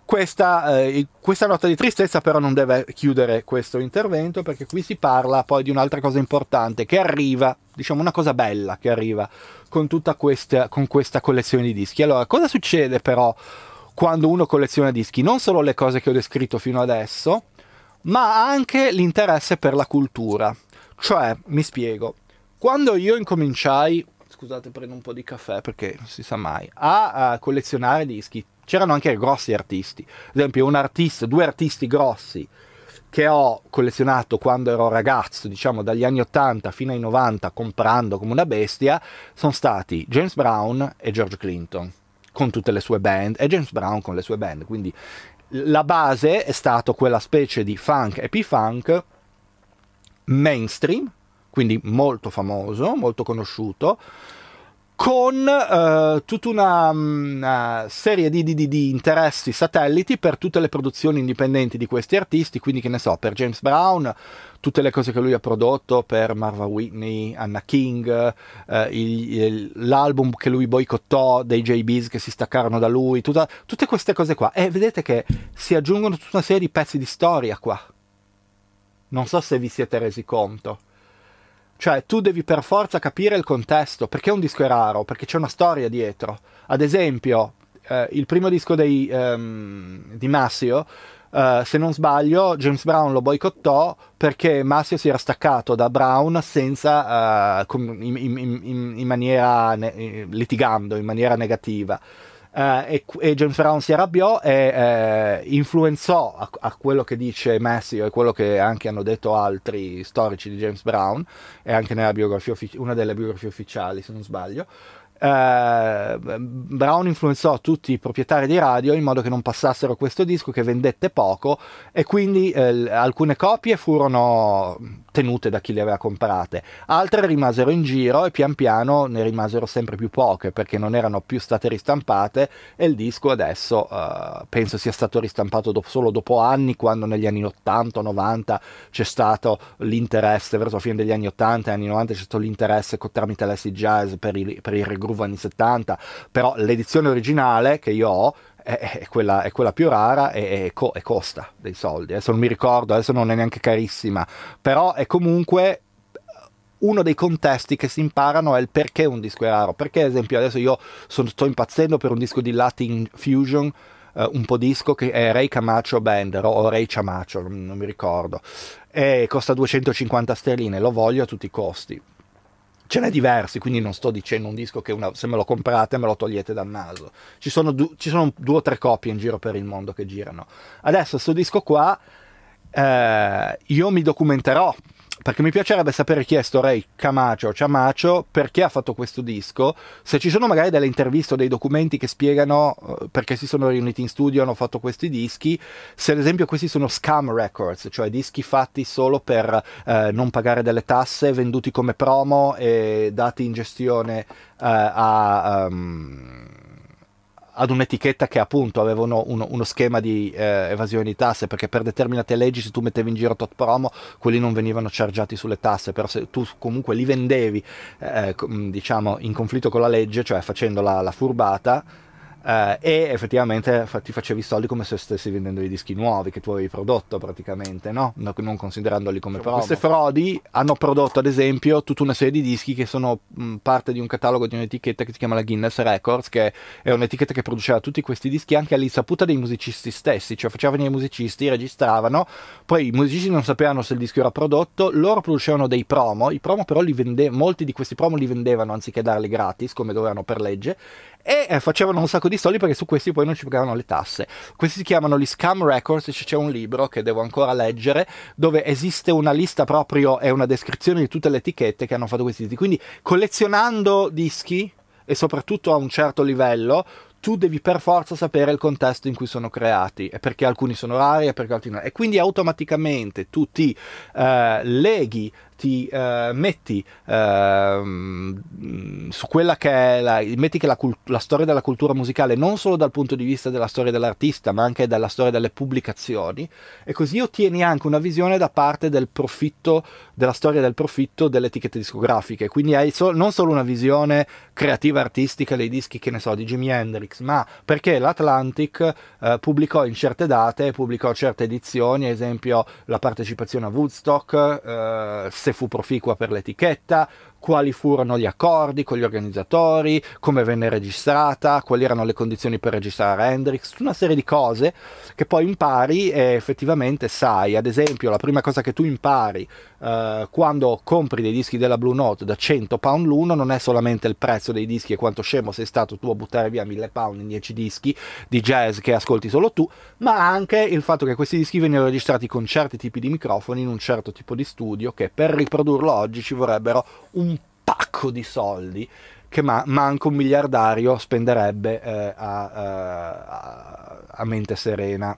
Questa, eh, questa, nota di tristezza però non deve chiudere questo intervento perché qui si parla poi di un'altra cosa importante che arriva, diciamo una cosa bella che arriva con tutta questa, con questa collezione di dischi. Allora, cosa succede però quando uno colleziona dischi? Non solo le cose che ho descritto fino adesso, ma anche l'interesse per la cultura. Cioè, mi spiego, quando io incominciai, scusate prendo un po' di caffè perché non si sa mai, a, a collezionare dischi, c'erano anche grossi artisti, ad esempio un artista, due artisti grossi che ho collezionato quando ero ragazzo, diciamo dagli anni 80 fino ai 90, comprando come una bestia, sono stati James Brown e George Clinton, con tutte le sue band, e James Brown con le sue band, quindi la base è stato quella specie di funk e p-funk mainstream, quindi molto famoso, molto conosciuto, con uh, tutta una, una serie di, di, di, interessi satelliti per tutte le produzioni indipendenti di questi artisti, quindi che ne so, per James Brown, tutte le cose che lui ha prodotto per Marva Whitney, Anna King, uh, il, il, l'album che lui boicottò dei JBs che si staccarono da lui, tutta, tutte queste cose qua. E vedete che si aggiungono tutta una serie di pezzi di storia qua. Non so se vi siete resi conto. Cioè, tu devi per forza capire il contesto, perché un disco è raro, perché c'è una storia dietro. Ad esempio, eh, il primo disco dei, um, di Massio, uh, se non sbaglio, James Brown lo boicottò perché Massio si era staccato da Brown senza, uh, in, in, in, in, maniera, ne- litigando, in maniera negativa. Eh, e, e, James Brown si arrabbiò e eh, influenzò a, a, quello che dice Messi e quello che anche hanno detto altri storici di James Brown e anche nella biografia una delle biografie ufficiali se non sbaglio eh, Brown influenzò tutti i proprietari di radio in modo che non passassero questo disco che vendette poco e quindi eh, alcune copie furono tenute da chi le aveva comprate, altre rimasero in giro e pian piano ne rimasero sempre più poche perché non erano più state ristampate e il disco adesso eh, penso sia stato ristampato do- solo dopo anni quando negli anni 80 90 c'è stato l'interesse verso la fine degli anni 80 e anni 90 c'è stato l'interesse tramite l'SC Jazz per i, per i groove anni 70, però l'edizione originale che io ho è, è, quella, è quella, più rara e, co- e, costa dei soldi. Adesso non mi ricordo, adesso non è neanche carissima, però è comunque uno dei contesti che si imparano è il perché un disco è raro. Perché, ad esempio, adesso io sono, sto impazzendo per un disco di Latin Fusion. Uh, un po' disco che è Ray Camacho Band o Ray Camacho, non, non mi ricordo, e costa 250 sterline, lo voglio a tutti i costi ce n'è diversi, quindi non sto dicendo un disco che una, se me lo comprate me lo togliete dal naso. Ci sono, du, ci sono due o tre copie in giro per il mondo che girano. Adesso questo disco qua eh, io mi documenterò perché mi piacerebbe sapere chi è sto Ray Camacho Ciamacio, perché ha fatto questo disco, se ci sono magari delle interviste o dei documenti che spiegano uh, perché si sono riuniti in studio e hanno fatto questi dischi, se ad esempio questi sono scam records, cioè dischi fatti solo per uh, non pagare delle tasse, venduti come promo e dati in gestione uh, a... Um, ad un'etichetta che appunto aveva uno, uno, schema di eh, evasione di tasse, perché per determinate leggi se tu mettevi in giro tot promo, quelli non venivano chargiati sulle tasse, però se tu comunque li vendevi, eh, diciamo, in conflitto con la legge, cioè facendo la, la furbata, Uh, e effettivamente ti facevi soldi come se stessi vendendo i dischi nuovi che tu avevi prodotto praticamente, no? non considerandoli come promo. Queste frodi hanno prodotto ad esempio tutta una serie di dischi che sono parte di un catalogo di un'etichetta che si chiama la Guinness Records, che è un'etichetta che produceva tutti questi dischi anche all'insaputa dei musicisti stessi, cioè facevano i musicisti, registravano, poi i musicisti non sapevano se il disco era prodotto, loro producevano dei promo, i promo però li vendevano, molti di questi promo li vendevano anziché darli gratis come dovevano per legge e eh, facevano un sacco di soldi perché su questi poi non ci pagavano le tasse. Questi si chiamano gli Scam Records, c'è un libro che devo ancora leggere dove esiste una lista proprio e una descrizione di tutte le etichette che hanno fatto questi dischi. Quindi collezionando dischi e soprattutto a un certo livello tu devi per forza sapere il contesto in cui sono creati e perché alcuni sono rari e perché altri no. E quindi automaticamente tu ti eh, leghi ti eh, metti eh, su quella che è la, metti che la, la, storia della cultura musicale non solo dal punto di vista della storia dell'artista ma anche dalla storia delle pubblicazioni e così ottieni anche una visione da parte del profitto della storia del profitto delle etichette discografiche. Quindi hai so, non solo una visione creativa artistica dei dischi che ne so di Jimi Hendrix ma perché l'Atlantic eh, pubblicò in certe date pubblicò certe edizioni ad esempio la partecipazione a Woodstock se fu proficua per l'etichetta, quali furono gli accordi con gli organizzatori, come venne registrata, quali erano le condizioni per registrare Hendrix, una serie di cose che poi impari e effettivamente sai. Ad esempio, la prima cosa che tu impari uh, quando compri dei dischi della Blue Note da 100 pound l'uno non è solamente il prezzo dei dischi e quanto scemo sei stato tu a buttare via 1000 pound in 10 dischi di jazz che ascolti solo tu, ma anche il fatto che questi dischi vennero registrati con certi tipi di microfoni in un certo tipo di studio che per riprodurlo oggi ci vorrebbero un pacco di soldi che ma- manco un miliardario spenderebbe eh, a, a, a mente serena.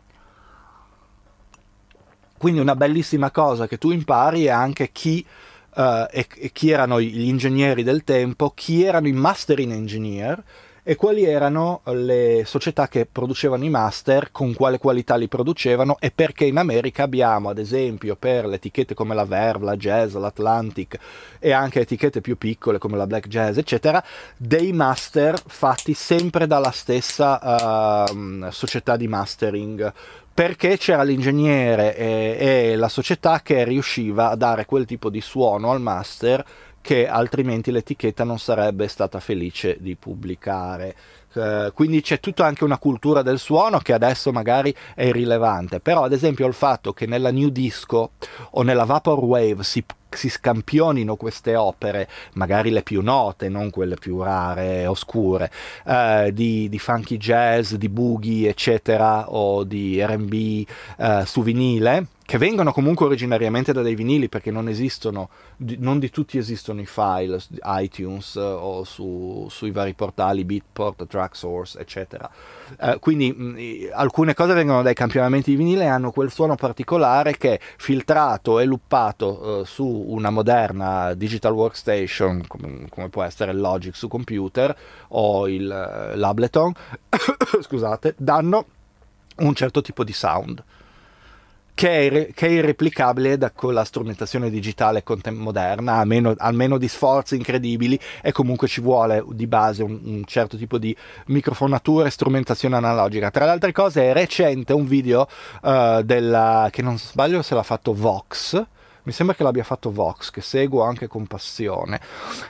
Quindi una bellissima cosa che tu impari è anche chi, uh, e, e chi erano gli ingegneri del tempo, chi erano i mastering engineer, e quali erano le società che producevano i master, con quale qualità li producevano e perché in America abbiamo ad esempio per le etichette come la Verve, la Jazz, l'Atlantic e anche etichette più piccole come la Black Jazz eccetera, dei master fatti sempre dalla stessa uh, società di mastering. Perché c'era l'ingegnere e, e la società che riusciva a dare quel tipo di suono al master che altrimenti l'etichetta non sarebbe stata felice di pubblicare. Uh, quindi c'è tutta anche una cultura del suono che adesso magari è irrilevante, però ad esempio il fatto che nella new disco o nella vaporwave si, si scampionino queste opere, magari le più note, non quelle più rare oscure, uh, di, di, funky jazz, di boogie eccetera o di RB uh, su vinile, che vengono comunque originariamente da dei vinili perché non esistono, non di tutti esistono i file su iTunes o su, sui vari portali Beatport, Tracksource, eccetera. Eh, quindi mh, alcune cose vengono dai campionamenti di vinile e hanno quel suono particolare che filtrato e luppato eh, su una moderna digital workstation come, come, può essere il Logic su computer o il, eh, l'Ableton, scusate, danno un certo tipo di sound che è, che è irreplicabile da, con la strumentazione digitale moderna, almeno, almeno, di sforzi incredibili e comunque ci vuole di base un, un, certo tipo di microfonatura e strumentazione analogica. Tra le altre cose è recente un video uh, della, che non sbaglio se l'ha fatto Vox, mi sembra che l'abbia fatto Vox, che seguo anche con passione,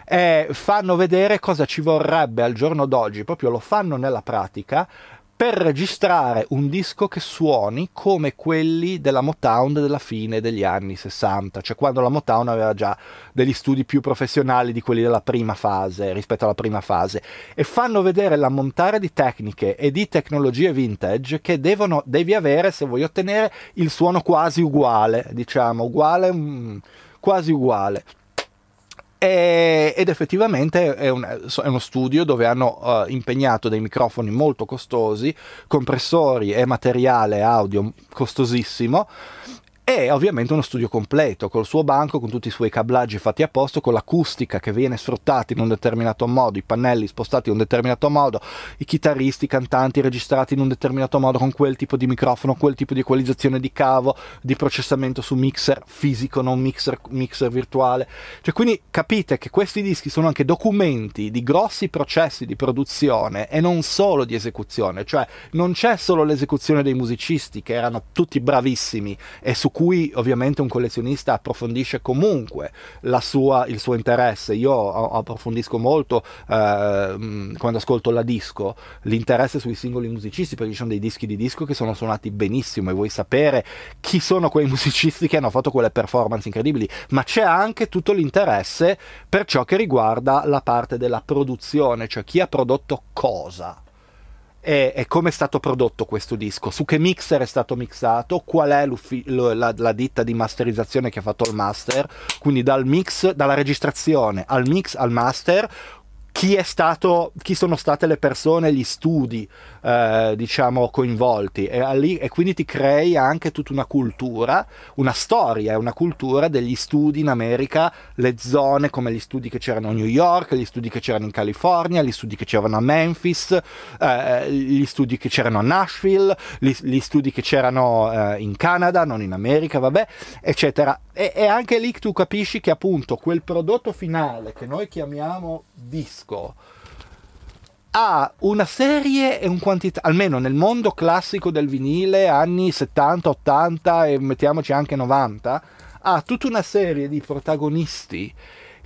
e fanno vedere cosa ci vorrebbe al giorno d'oggi, proprio lo fanno nella pratica, per registrare un disco che suoni come quelli della Motown della fine degli anni 60, cioè quando la Motown aveva già degli studi più professionali di quelli della prima fase rispetto alla prima fase e fanno vedere l'ammontare di tecniche e di tecnologie vintage che devono, devi avere se vuoi ottenere il suono quasi uguale, diciamo, uguale, mm, quasi uguale. E, ed effettivamente è, un, è, uno studio dove hanno uh, impegnato dei microfoni molto costosi, compressori e materiale audio costosissimo e ovviamente uno studio completo, col suo banco, con tutti i suoi cablaggi fatti a posto, con l'acustica che viene sfruttata in un determinato modo, i pannelli spostati in un determinato modo, i chitarristi, i cantanti registrati in un determinato modo, con quel tipo di microfono, quel tipo di equalizzazione di cavo, di processamento su mixer fisico, non mixer, mixer virtuale. Cioè, quindi capite che questi dischi sono anche documenti di grossi processi di produzione e non solo di esecuzione, cioè non c'è solo l'esecuzione dei musicisti che erano tutti bravissimi e su cui ovviamente un collezionista approfondisce comunque sua, il suo interesse. Io approfondisco molto eh, quando ascolto la disco l'interesse sui singoli musicisti perché ci sono dei dischi di disco che sono suonati benissimo e vuoi sapere chi sono quei musicisti che hanno fatto quelle performance incredibili, ma c'è anche tutto l'interesse per ciò che riguarda la parte della produzione, cioè chi ha prodotto cosa e, e come è stato prodotto questo disco, su che mixer è stato mixato, qual è la, la, ditta di masterizzazione che ha fatto il master, quindi dal mix, dalla registrazione al mix al master, chi, è stato, chi sono state le persone, gli studi eh, diciamo coinvolti e, lì, e, quindi ti crei anche tutta una cultura, una storia una cultura degli studi in America, le zone come gli studi che c'erano a New York, gli studi che c'erano in California, gli studi che c'erano a Memphis, eh, gli studi che c'erano a Nashville, gli, gli studi che c'erano eh, in Canada, non in America, vabbè, eccetera. E, e anche lì tu capisci che appunto quel prodotto finale che noi chiamiamo disco ha una serie e un quantità, almeno nel mondo classico del vinile, anni 70, 80 e mettiamoci anche 90, ha tutta una serie di protagonisti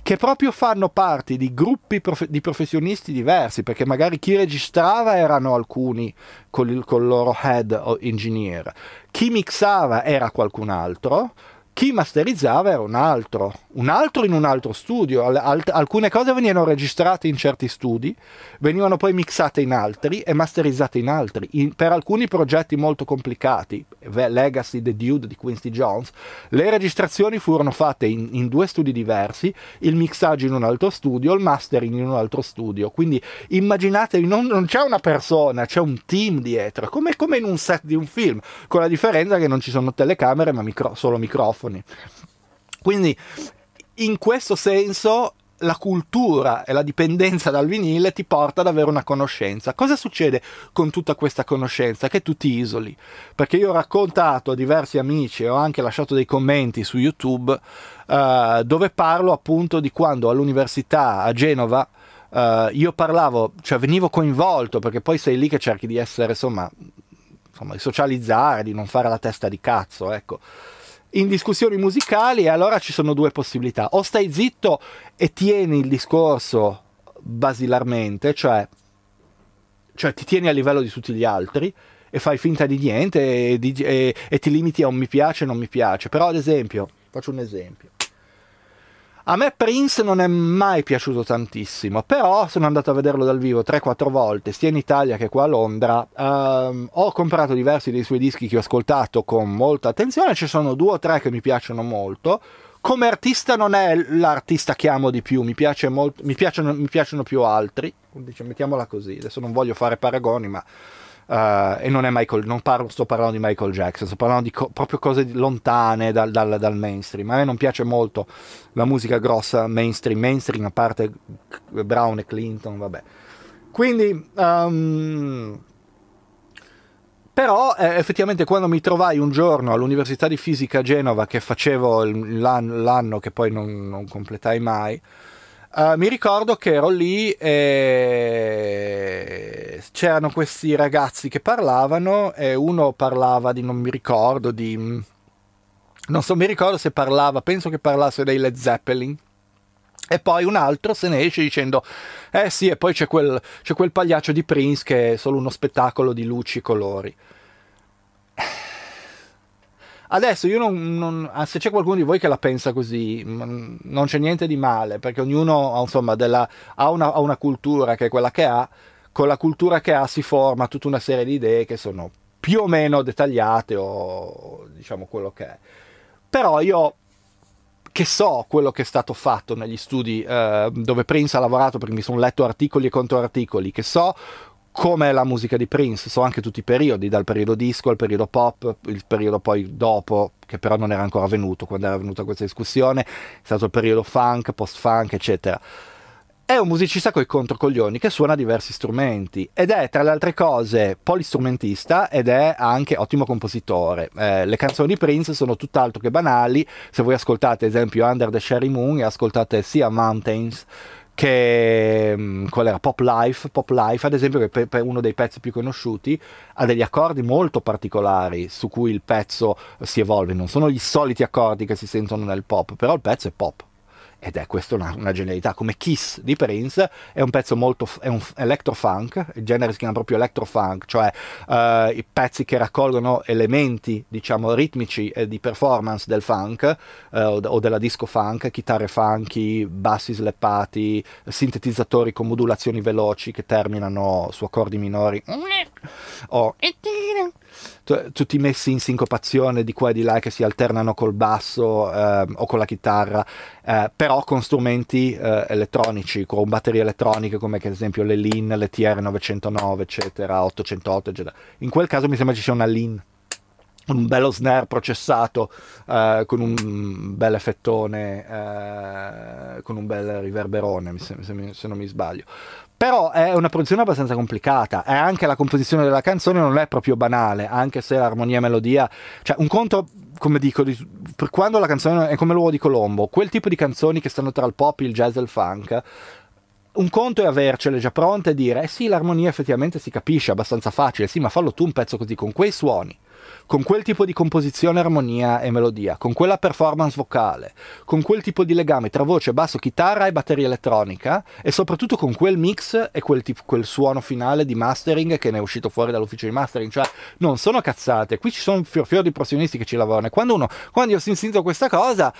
che proprio fanno parte di gruppi prof- di professionisti diversi, perché magari chi registrava erano alcuni con il, con il loro head engineer, chi mixava era qualcun altro, chi masterizzava era un altro, un altro in un altro studio. Alt- alcune cose venivano registrate in certi studi, venivano poi mixate in altri e masterizzate in altri. In, per alcuni progetti molto complicati, Legacy, The Dude di Quincy Jones, le registrazioni furono fatte in, in due studi diversi, il mixaggio in un altro studio, il mastering in un altro studio. Quindi immaginatevi, non, non c'è una persona, c'è un team dietro, come, come in un set di un film, con la differenza che non ci sono telecamere ma micro- solo microfoni microfoni. Quindi in questo senso la cultura e la dipendenza dal vinile ti porta ad avere una conoscenza. Cosa succede con tutta questa conoscenza? Che tu ti isoli. Perché io ho raccontato a diversi amici e ho anche lasciato dei commenti su YouTube uh, dove parlo appunto di quando all'università a Genova uh, io parlavo, cioè venivo coinvolto perché poi sei lì che cerchi di essere insomma, insomma di socializzare, di non fare la testa di cazzo, ecco in discussioni musicali e allora ci sono due possibilità. O stai zitto e tieni il discorso basilarmente, cioè, cioè ti tieni a livello di tutti gli altri e fai finta di niente e, e, e ti limiti a un mi piace e non mi piace. Però ad esempio, faccio un esempio. A me Prince non è mai piaciuto tantissimo, però sono andato a vederlo dal vivo 3-4 volte, sia in Italia che qua a Londra. Um, ho comprato diversi dei suoi dischi che ho ascoltato con molta attenzione, ci sono due o tre che mi piacciono molto. Come artista non è l'artista che amo di più, mi, piace molto, mi, piacciono, mi piacciono più altri, diciamo, mettiamola così, adesso non voglio fare paragoni, ma Uh, e non è Michael, non parlo, sto parlando di Michael Jackson, sto parlando di co- proprio cose lontane dal, dal, dal, mainstream. A me non piace molto la musica grossa mainstream, mainstream a parte Brown e Clinton, vabbè. Quindi, um, però eh, effettivamente quando mi trovai un giorno all'Università di Fisica a Genova, che facevo l'anno, l'anno che poi non, non completai mai, Uh, mi ricordo che ero lì e c'erano questi ragazzi che parlavano e uno parlava di, non mi ricordo, di... non so, mi ricordo se parlava, penso che parlasse dei Led Zeppelin. E poi un altro se ne esce dicendo, eh sì, e poi c'è quel, c'è quel pagliaccio di Prince che è solo uno spettacolo di luci e colori. Adesso io non, non, ah, se c'è qualcuno di voi che la pensa così, mm, non c'è niente di male, perché ognuno insomma, della, ha, una, ha una cultura che è quella che ha, con la cultura che ha si forma tutta una serie di idee che sono più o meno dettagliate o diciamo quello che è. Però io che so quello che è stato fatto negli studi eh, dove Prince ha lavorato, perché mi sono letto articoli e controarticoli, che so come la musica di Prince, so anche tutti i periodi, dal periodo disco al periodo pop, il periodo poi dopo, che però non era ancora venuto quando era venuta questa discussione, è stato il periodo funk, post-funk, eccetera. È un musicista coi controcoglioni che suona diversi strumenti ed è tra le altre cose polistrumentista ed è anche ottimo compositore. Eh, le canzoni di Prince sono tutt'altro che banali, se voi ascoltate ad esempio Under the Sherry Moon e ascoltate sia Mountains che mm, qual era? Pop Life, Pop Life ad esempio che è uno dei pezzi più conosciuti ha degli accordi molto particolari su cui il pezzo si evolve. Non sono gli soliti accordi che si sentono nel pop però il pezzo è pop ed è questa una, una, genialità, come Kiss di Prince, è un pezzo molto, è un electrofunk, il genere si chiama proprio electrofunk, cioè uh, i pezzi che raccolgono elementi, diciamo, ritmici e di performance del funk uh, o della disco funk, chitarre funky, bassi sleppati, sintetizzatori con modulazioni veloci che terminano su accordi minori, o tutti messi in sincopazione di qua e di là che si alternano col basso eh, o con la chitarra, eh, però con strumenti eh, elettronici, con batterie elettroniche come ad esempio le Lean, le TR909, eccetera, 808, eccetera. In quel caso mi sembra ci sia una Lean un bello snare processato eh, con un bel effettone, eh, con un bel riverberone, se, se, se, non mi sbaglio. Però è una produzione abbastanza complicata e anche la composizione della canzone non è proprio banale, anche se l'armonia e melodia, cioè un conto, come dico, di, quando la canzone è come l'uovo di Colombo, quel tipo di canzoni che stanno tra il pop, il jazz e il funk, un conto è avercele già pronte e dire, eh sì, l'armonia effettivamente si capisce, è abbastanza facile, sì, ma fallo tu un pezzo così, con quei suoni con quel tipo di composizione, armonia e melodia, con quella performance vocale, con quel tipo di legame tra voce, basso, chitarra e batteria elettronica e soprattutto con quel mix e quel, tipo, quel suono finale di mastering che ne è uscito fuori dall'ufficio di mastering, cioè non sono cazzate, qui ci sono fior fior di professionisti che ci lavorano. E quando uno, quando io ho sentito questa cosa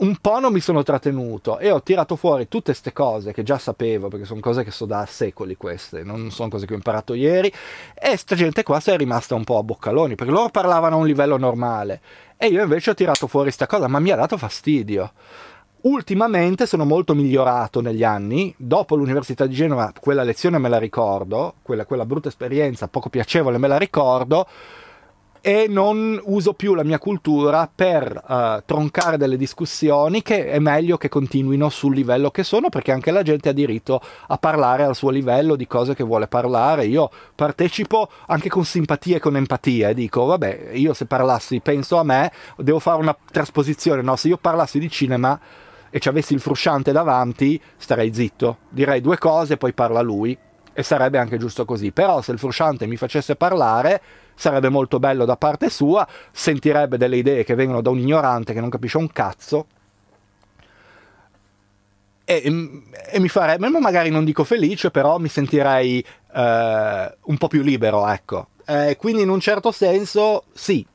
un po' non mi sono trattenuto e ho tirato fuori tutte queste cose che già sapevo, perché sono cose che so da secoli queste, non sono cose che ho imparato ieri, e sta gente qua si è rimasta un po' a boccaloni, perché loro parlavano a un livello normale, e io invece ho tirato fuori questa cosa, ma mi ha dato fastidio. Ultimamente sono molto migliorato negli anni, dopo l'Università di Genova quella lezione me la ricordo, quella, quella brutta esperienza poco piacevole me la ricordo, e non uso più la mia cultura per uh, troncare delle discussioni che è meglio che continuino sul livello che sono perché anche la gente ha diritto a parlare al suo livello di cose che vuole parlare. Io partecipo anche con simpatia e con empatia e dico vabbè io se parlassi penso a me devo fare una trasposizione no? Se io parlassi di cinema e ci avessi il frusciante davanti starei zitto. Direi due cose poi parla lui. E sarebbe anche giusto così. Però se il frusciante mi facesse parlare sarebbe molto bello da parte sua, sentirebbe delle idee che vengono da un ignorante che non capisce un cazzo. E, e mi farebbe, magari non dico felice, però mi sentirei eh, un po' più libero, ecco. Eh, quindi in un certo senso sì,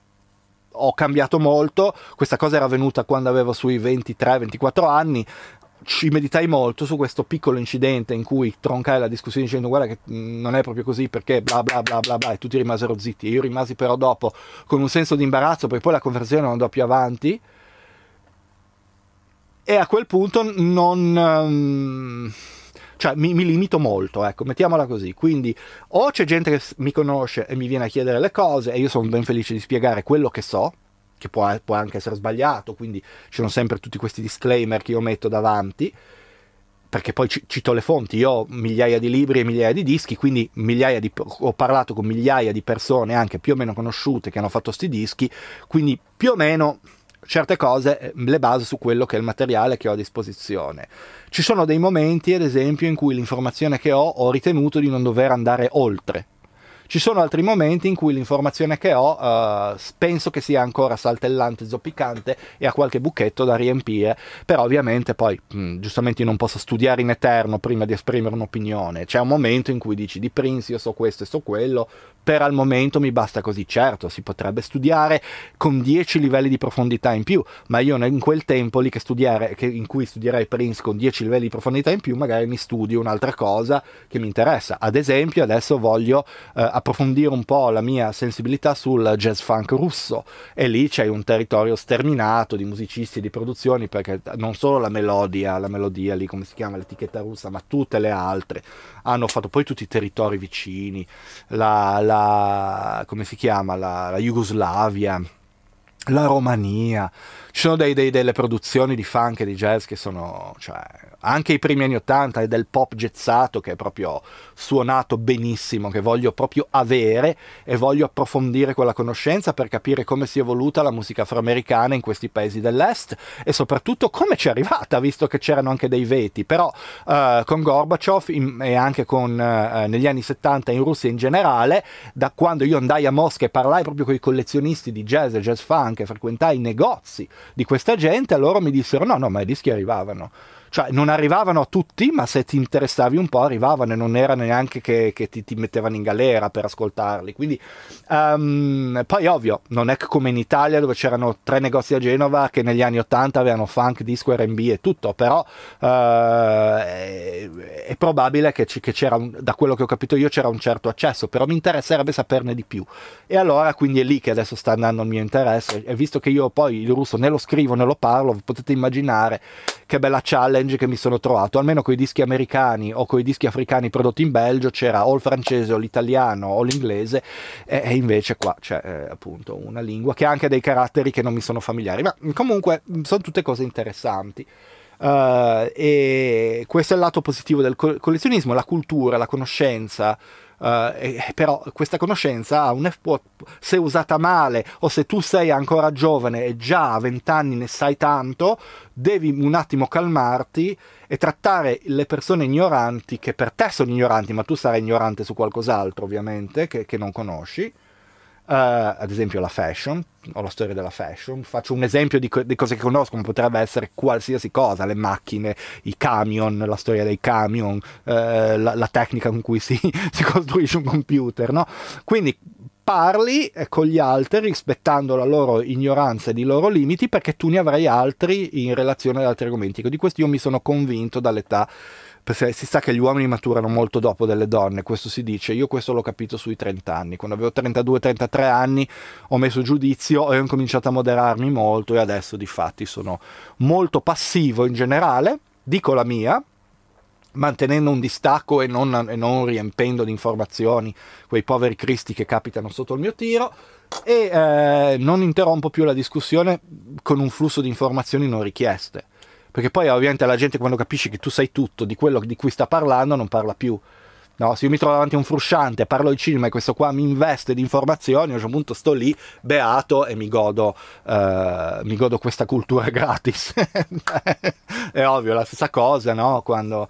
ho cambiato molto, questa cosa era venuta quando avevo sui 23-24 anni, ci meditai molto su questo piccolo incidente in cui troncai la discussione dicendo guarda che non è proprio così perché bla bla bla bla bla e tutti rimasero zitti io rimasi però dopo con un senso di imbarazzo perché poi la conversazione andò più avanti e a quel punto non um, cioè mi, mi, limito molto, ecco, mettiamola così. Quindi o c'è gente che mi conosce e mi viene a chiedere le cose e io sono ben felice di spiegare quello che so, che può, può anche essere sbagliato, quindi ci sono sempre tutti questi disclaimer che io metto davanti perché poi cito le fonti, io ho migliaia di libri e migliaia di dischi, quindi di, ho parlato con migliaia di persone anche più o meno conosciute che hanno fatto questi dischi, quindi più o meno certe cose eh, le baso su quello che è il materiale che ho a disposizione. Ci sono dei momenti, ad esempio, in cui l'informazione che ho ho ritenuto di non dover andare oltre ci sono altri momenti in cui l'informazione che ho uh, penso che sia ancora saltellante, zoppicante e ha qualche buchetto da riempire, però ovviamente poi mh, mm, giustamente io non posso studiare in eterno prima di esprimere un'opinione. C'è un momento in cui dici di Prince io so questo e so quello, per al momento mi basta così. Certo, si potrebbe studiare con 10 livelli di profondità in più, ma io in quel tempo lì che studiare, che, in cui studierei Prince con 10 livelli di profondità in più, magari mi studio un'altra cosa che mi interessa. Ad esempio, adesso voglio eh, approfondire un po' la mia sensibilità sul jazz funk russo e lì c'è un territorio sterminato di musicisti e di produzioni perché non solo la melodia, la melodia lì come si chiama l'etichetta russa, ma tutte le altre hanno fatto poi tutti i territori vicini, la, la come si chiama, la, la Jugoslavia, la Romania, ci sono dei, dei, delle produzioni di funk e di jazz che sono, cioè, anche i primi anni 80 e del pop jazzato che è proprio suonato benissimo, che voglio proprio avere e voglio approfondire quella conoscenza per capire come si è evoluta la musica afroamericana in questi paesi dell'est e soprattutto come ci è arrivata, visto che c'erano anche dei veti, però uh, con Gorbaciov in, e anche con, uh, negli anni 70 in Russia in generale, da quando io andai a Mosca e parlai proprio con i collezionisti di jazz e jazz funk e frequentai i negozi di questa gente, loro mi dissero no, no, ma i dischi arrivavano cioè non arrivavano a tutti, ma se ti interessavi un po' arrivavano e non era neanche che, che ti, ti, mettevano in galera per ascoltarli. Quindi um, poi ovvio, non è come in Italia dove c'erano tre negozi a Genova che negli anni 80 avevano funk, disco, RB e tutto, però uh, è, è, probabile che, che c'era, un, da quello che ho capito io, c'era un certo accesso, però mi interesserebbe saperne di più. E allora quindi è lì che adesso sta andando il mio interesse e visto che io poi il russo né lo scrivo né lo parlo, potete immaginare che bella challenge che mi sono trovato, almeno con i dischi americani o con i dischi africani prodotti in Belgio c'era o il francese o l'italiano o l'inglese e, e invece qua c'è eh, appunto una lingua che ha anche dei caratteri che non mi sono familiari, ma comunque sono tutte cose interessanti. Uh, e questo è il lato positivo del collezionismo, la cultura, la conoscenza, Uh, e, però questa conoscenza può, se usata male o se tu sei ancora giovane e già a vent'anni ne sai tanto, devi un attimo calmarti e trattare le persone ignoranti, che per te sono ignoranti, ma tu sarai ignorante su qualcos'altro ovviamente, che, che non conosci, ad esempio la fashion, o la storia della fashion. Faccio un esempio di, co- di, cose che conosco, ma potrebbe essere qualsiasi cosa, le macchine, i camion, la storia dei camion, uh, la, la, tecnica con cui si, si costruisce un computer, no? Quindi parli eh, con gli altri rispettando la loro ignoranza e i loro limiti perché tu ne avrai altri in relazione ad altri argomenti. Di questo io mi sono convinto dall'età perché si sa che gli uomini maturano molto dopo delle donne, questo si dice, io questo l'ho capito sui 30 anni, quando avevo 32-33 anni ho messo giudizio e ho cominciato a moderarmi molto e adesso di fatti sono molto passivo in generale, dico la mia, mantenendo un distacco e non, e non riempendo di informazioni quei poveri cristi che capitano sotto il mio tiro. E eh, non interrompo più la discussione con un flusso di informazioni non richieste perché poi ovviamente la gente quando capisce che tu sai tutto di quello di cui sta parlando non parla più. No, se io mi trovo davanti a un frusciante, parlo di cinema e questo qua mi investe di informazioni, a un certo punto sto lì, beato, e mi godo, uh, mi godo questa cultura gratis. è ovvio, la stessa cosa, no? Quando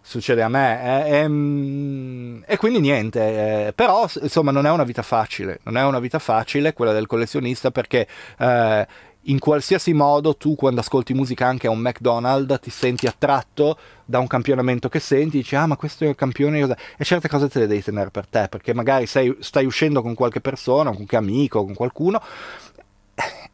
succede a me. E, e, e quindi niente, eh, però insomma non è una vita facile, non è una vita facile quella del collezionista perché... Eh, in qualsiasi modo tu quando ascolti musica anche a un McDonald's ti senti attratto da un campionamento che senti, dici ah ma questo è il campione e certe cose te le devi tenere per te perché magari sei, stai uscendo con qualche persona, con qualche amico, con qualcuno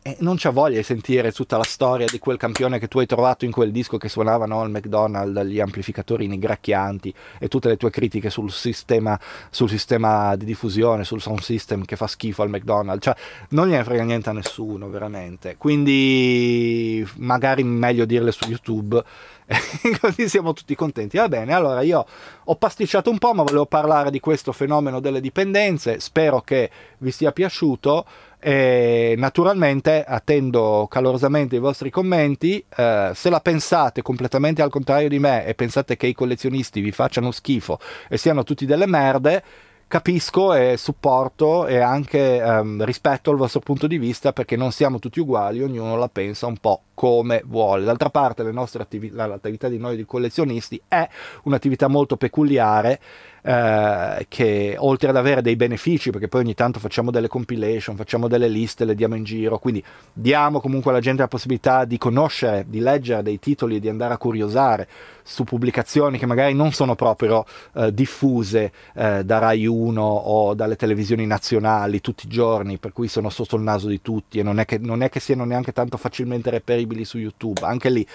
e non c'ha voglia di sentire tutta la storia di quel campione che tu hai trovato in quel disco che suonavano al McDonald's, gli amplificatori nigracchianti e tutte le tue critiche sul sistema, sul sistema di diffusione, sul sound system che fa schifo al McDonald's, cioè non gliene frega niente a nessuno veramente, quindi magari meglio dirle su YouTube così siamo tutti contenti. Va bene, allora io ho pasticciato un po', ma volevo parlare di questo fenomeno delle dipendenze, spero che vi sia piaciuto. E naturalmente attendo calorosamente i vostri commenti. Eh, se la pensate completamente al contrario di me e pensate che i collezionisti vi facciano schifo e siano tutti delle merde, capisco e supporto e anche ehm, rispetto al vostro punto di vista perché non siamo tutti uguali, ognuno la pensa un po' come vuole. D'altra parte attivi- l'attività di noi di collezionisti è un'attività molto peculiare eh, che oltre ad avere dei benefici, perché poi ogni tanto facciamo delle compilation, facciamo delle liste, le diamo in giro, quindi diamo comunque alla gente la possibilità di conoscere, di leggere dei titoli e di andare a curiosare su pubblicazioni che magari non sono proprio eh, diffuse eh, da Rai 1 o dalle televisioni nazionali tutti i giorni, per cui sono sotto il naso di tutti e non è che, non è che siano neanche tanto facilmente reperibili su YouTube. Anche lì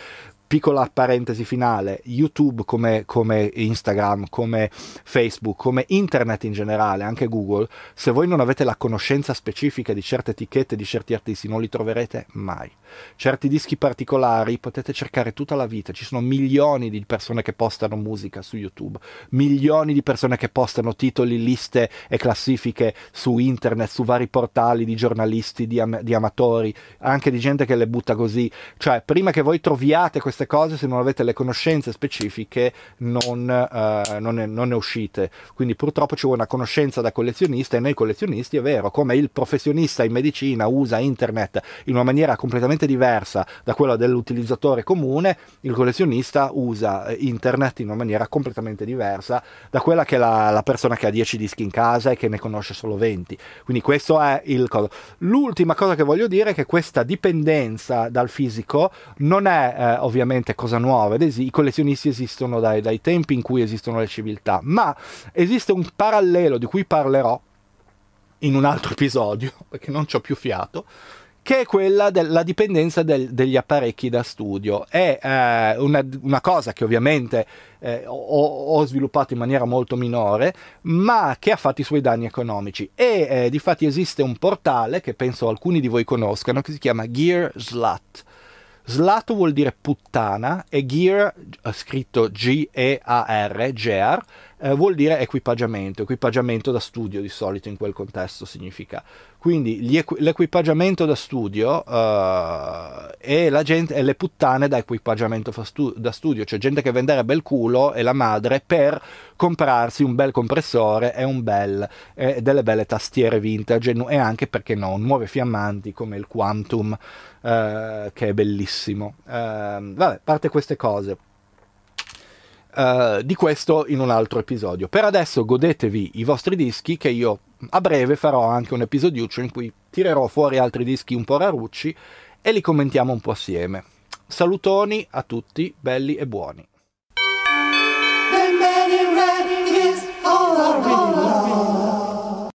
piccola parentesi finale, YouTube come, come, Instagram, come Facebook, come internet in generale, anche Google, se voi non avete la conoscenza specifica di certe etichette, di certi artisti, non li troverete mai. Certi dischi particolari potete cercare tutta la vita, ci sono milioni di persone che postano musica su YouTube, milioni di persone che postano titoli, liste e classifiche su internet, su vari portali di giornalisti, di, am- di amatori, anche di gente che le butta così. Cioè, prima che voi troviate queste cose, se non avete le conoscenze specifiche, non, uh, non, ne, non, ne, uscite. Quindi purtroppo ci vuole una conoscenza da collezionista e noi collezionisti è vero, come il professionista in medicina usa internet in una maniera completamente diversa da quella dell'utilizzatore comune, il collezionista usa eh, internet in una maniera completamente diversa da quella che la, la persona che ha 10 dischi in casa e che ne conosce solo 20. Quindi questo è il cosa. L'ultima cosa che voglio dire è che questa dipendenza dal fisico non è eh, ovviamente cosa nuova, i collezionisti esistono dai, dai tempi in cui esistono le civiltà, ma esiste un parallelo di cui parlerò in un altro episodio, perché non ho più fiato, che è quella della dipendenza del, degli apparecchi da studio. È eh, una, una, cosa che ovviamente eh, ho, ho, sviluppato in maniera molto minore, ma che ha fatto i suoi danni economici. E eh, di fatti esiste un portale che penso alcuni di voi conoscano, che si chiama Gear Slut Slat vuol dire puttana e gear, scritto G-E-A-R, gear, eh, vuol dire equipaggiamento, equipaggiamento da studio di solito in quel contesto significa. Quindi equ- l'equipaggiamento da studio uh, e, la gente, e le puttane da equipaggiamento stu- da studio, cioè gente che venderebbe il culo e la madre per comprarsi un bel compressore e, un bel, e delle belle tastiere vintage e anche perché no, nuove fiammanti come il Quantum uh, che è bellissimo. Uh, vabbè, parte queste cose. Uh, di questo in un altro episodio. Per adesso godetevi i vostri dischi che io a breve farò anche un episodiuccio in cui tirerò fuori altri dischi un po' rarucci e li commentiamo un po' assieme. Salutoni a tutti, belli e buoni.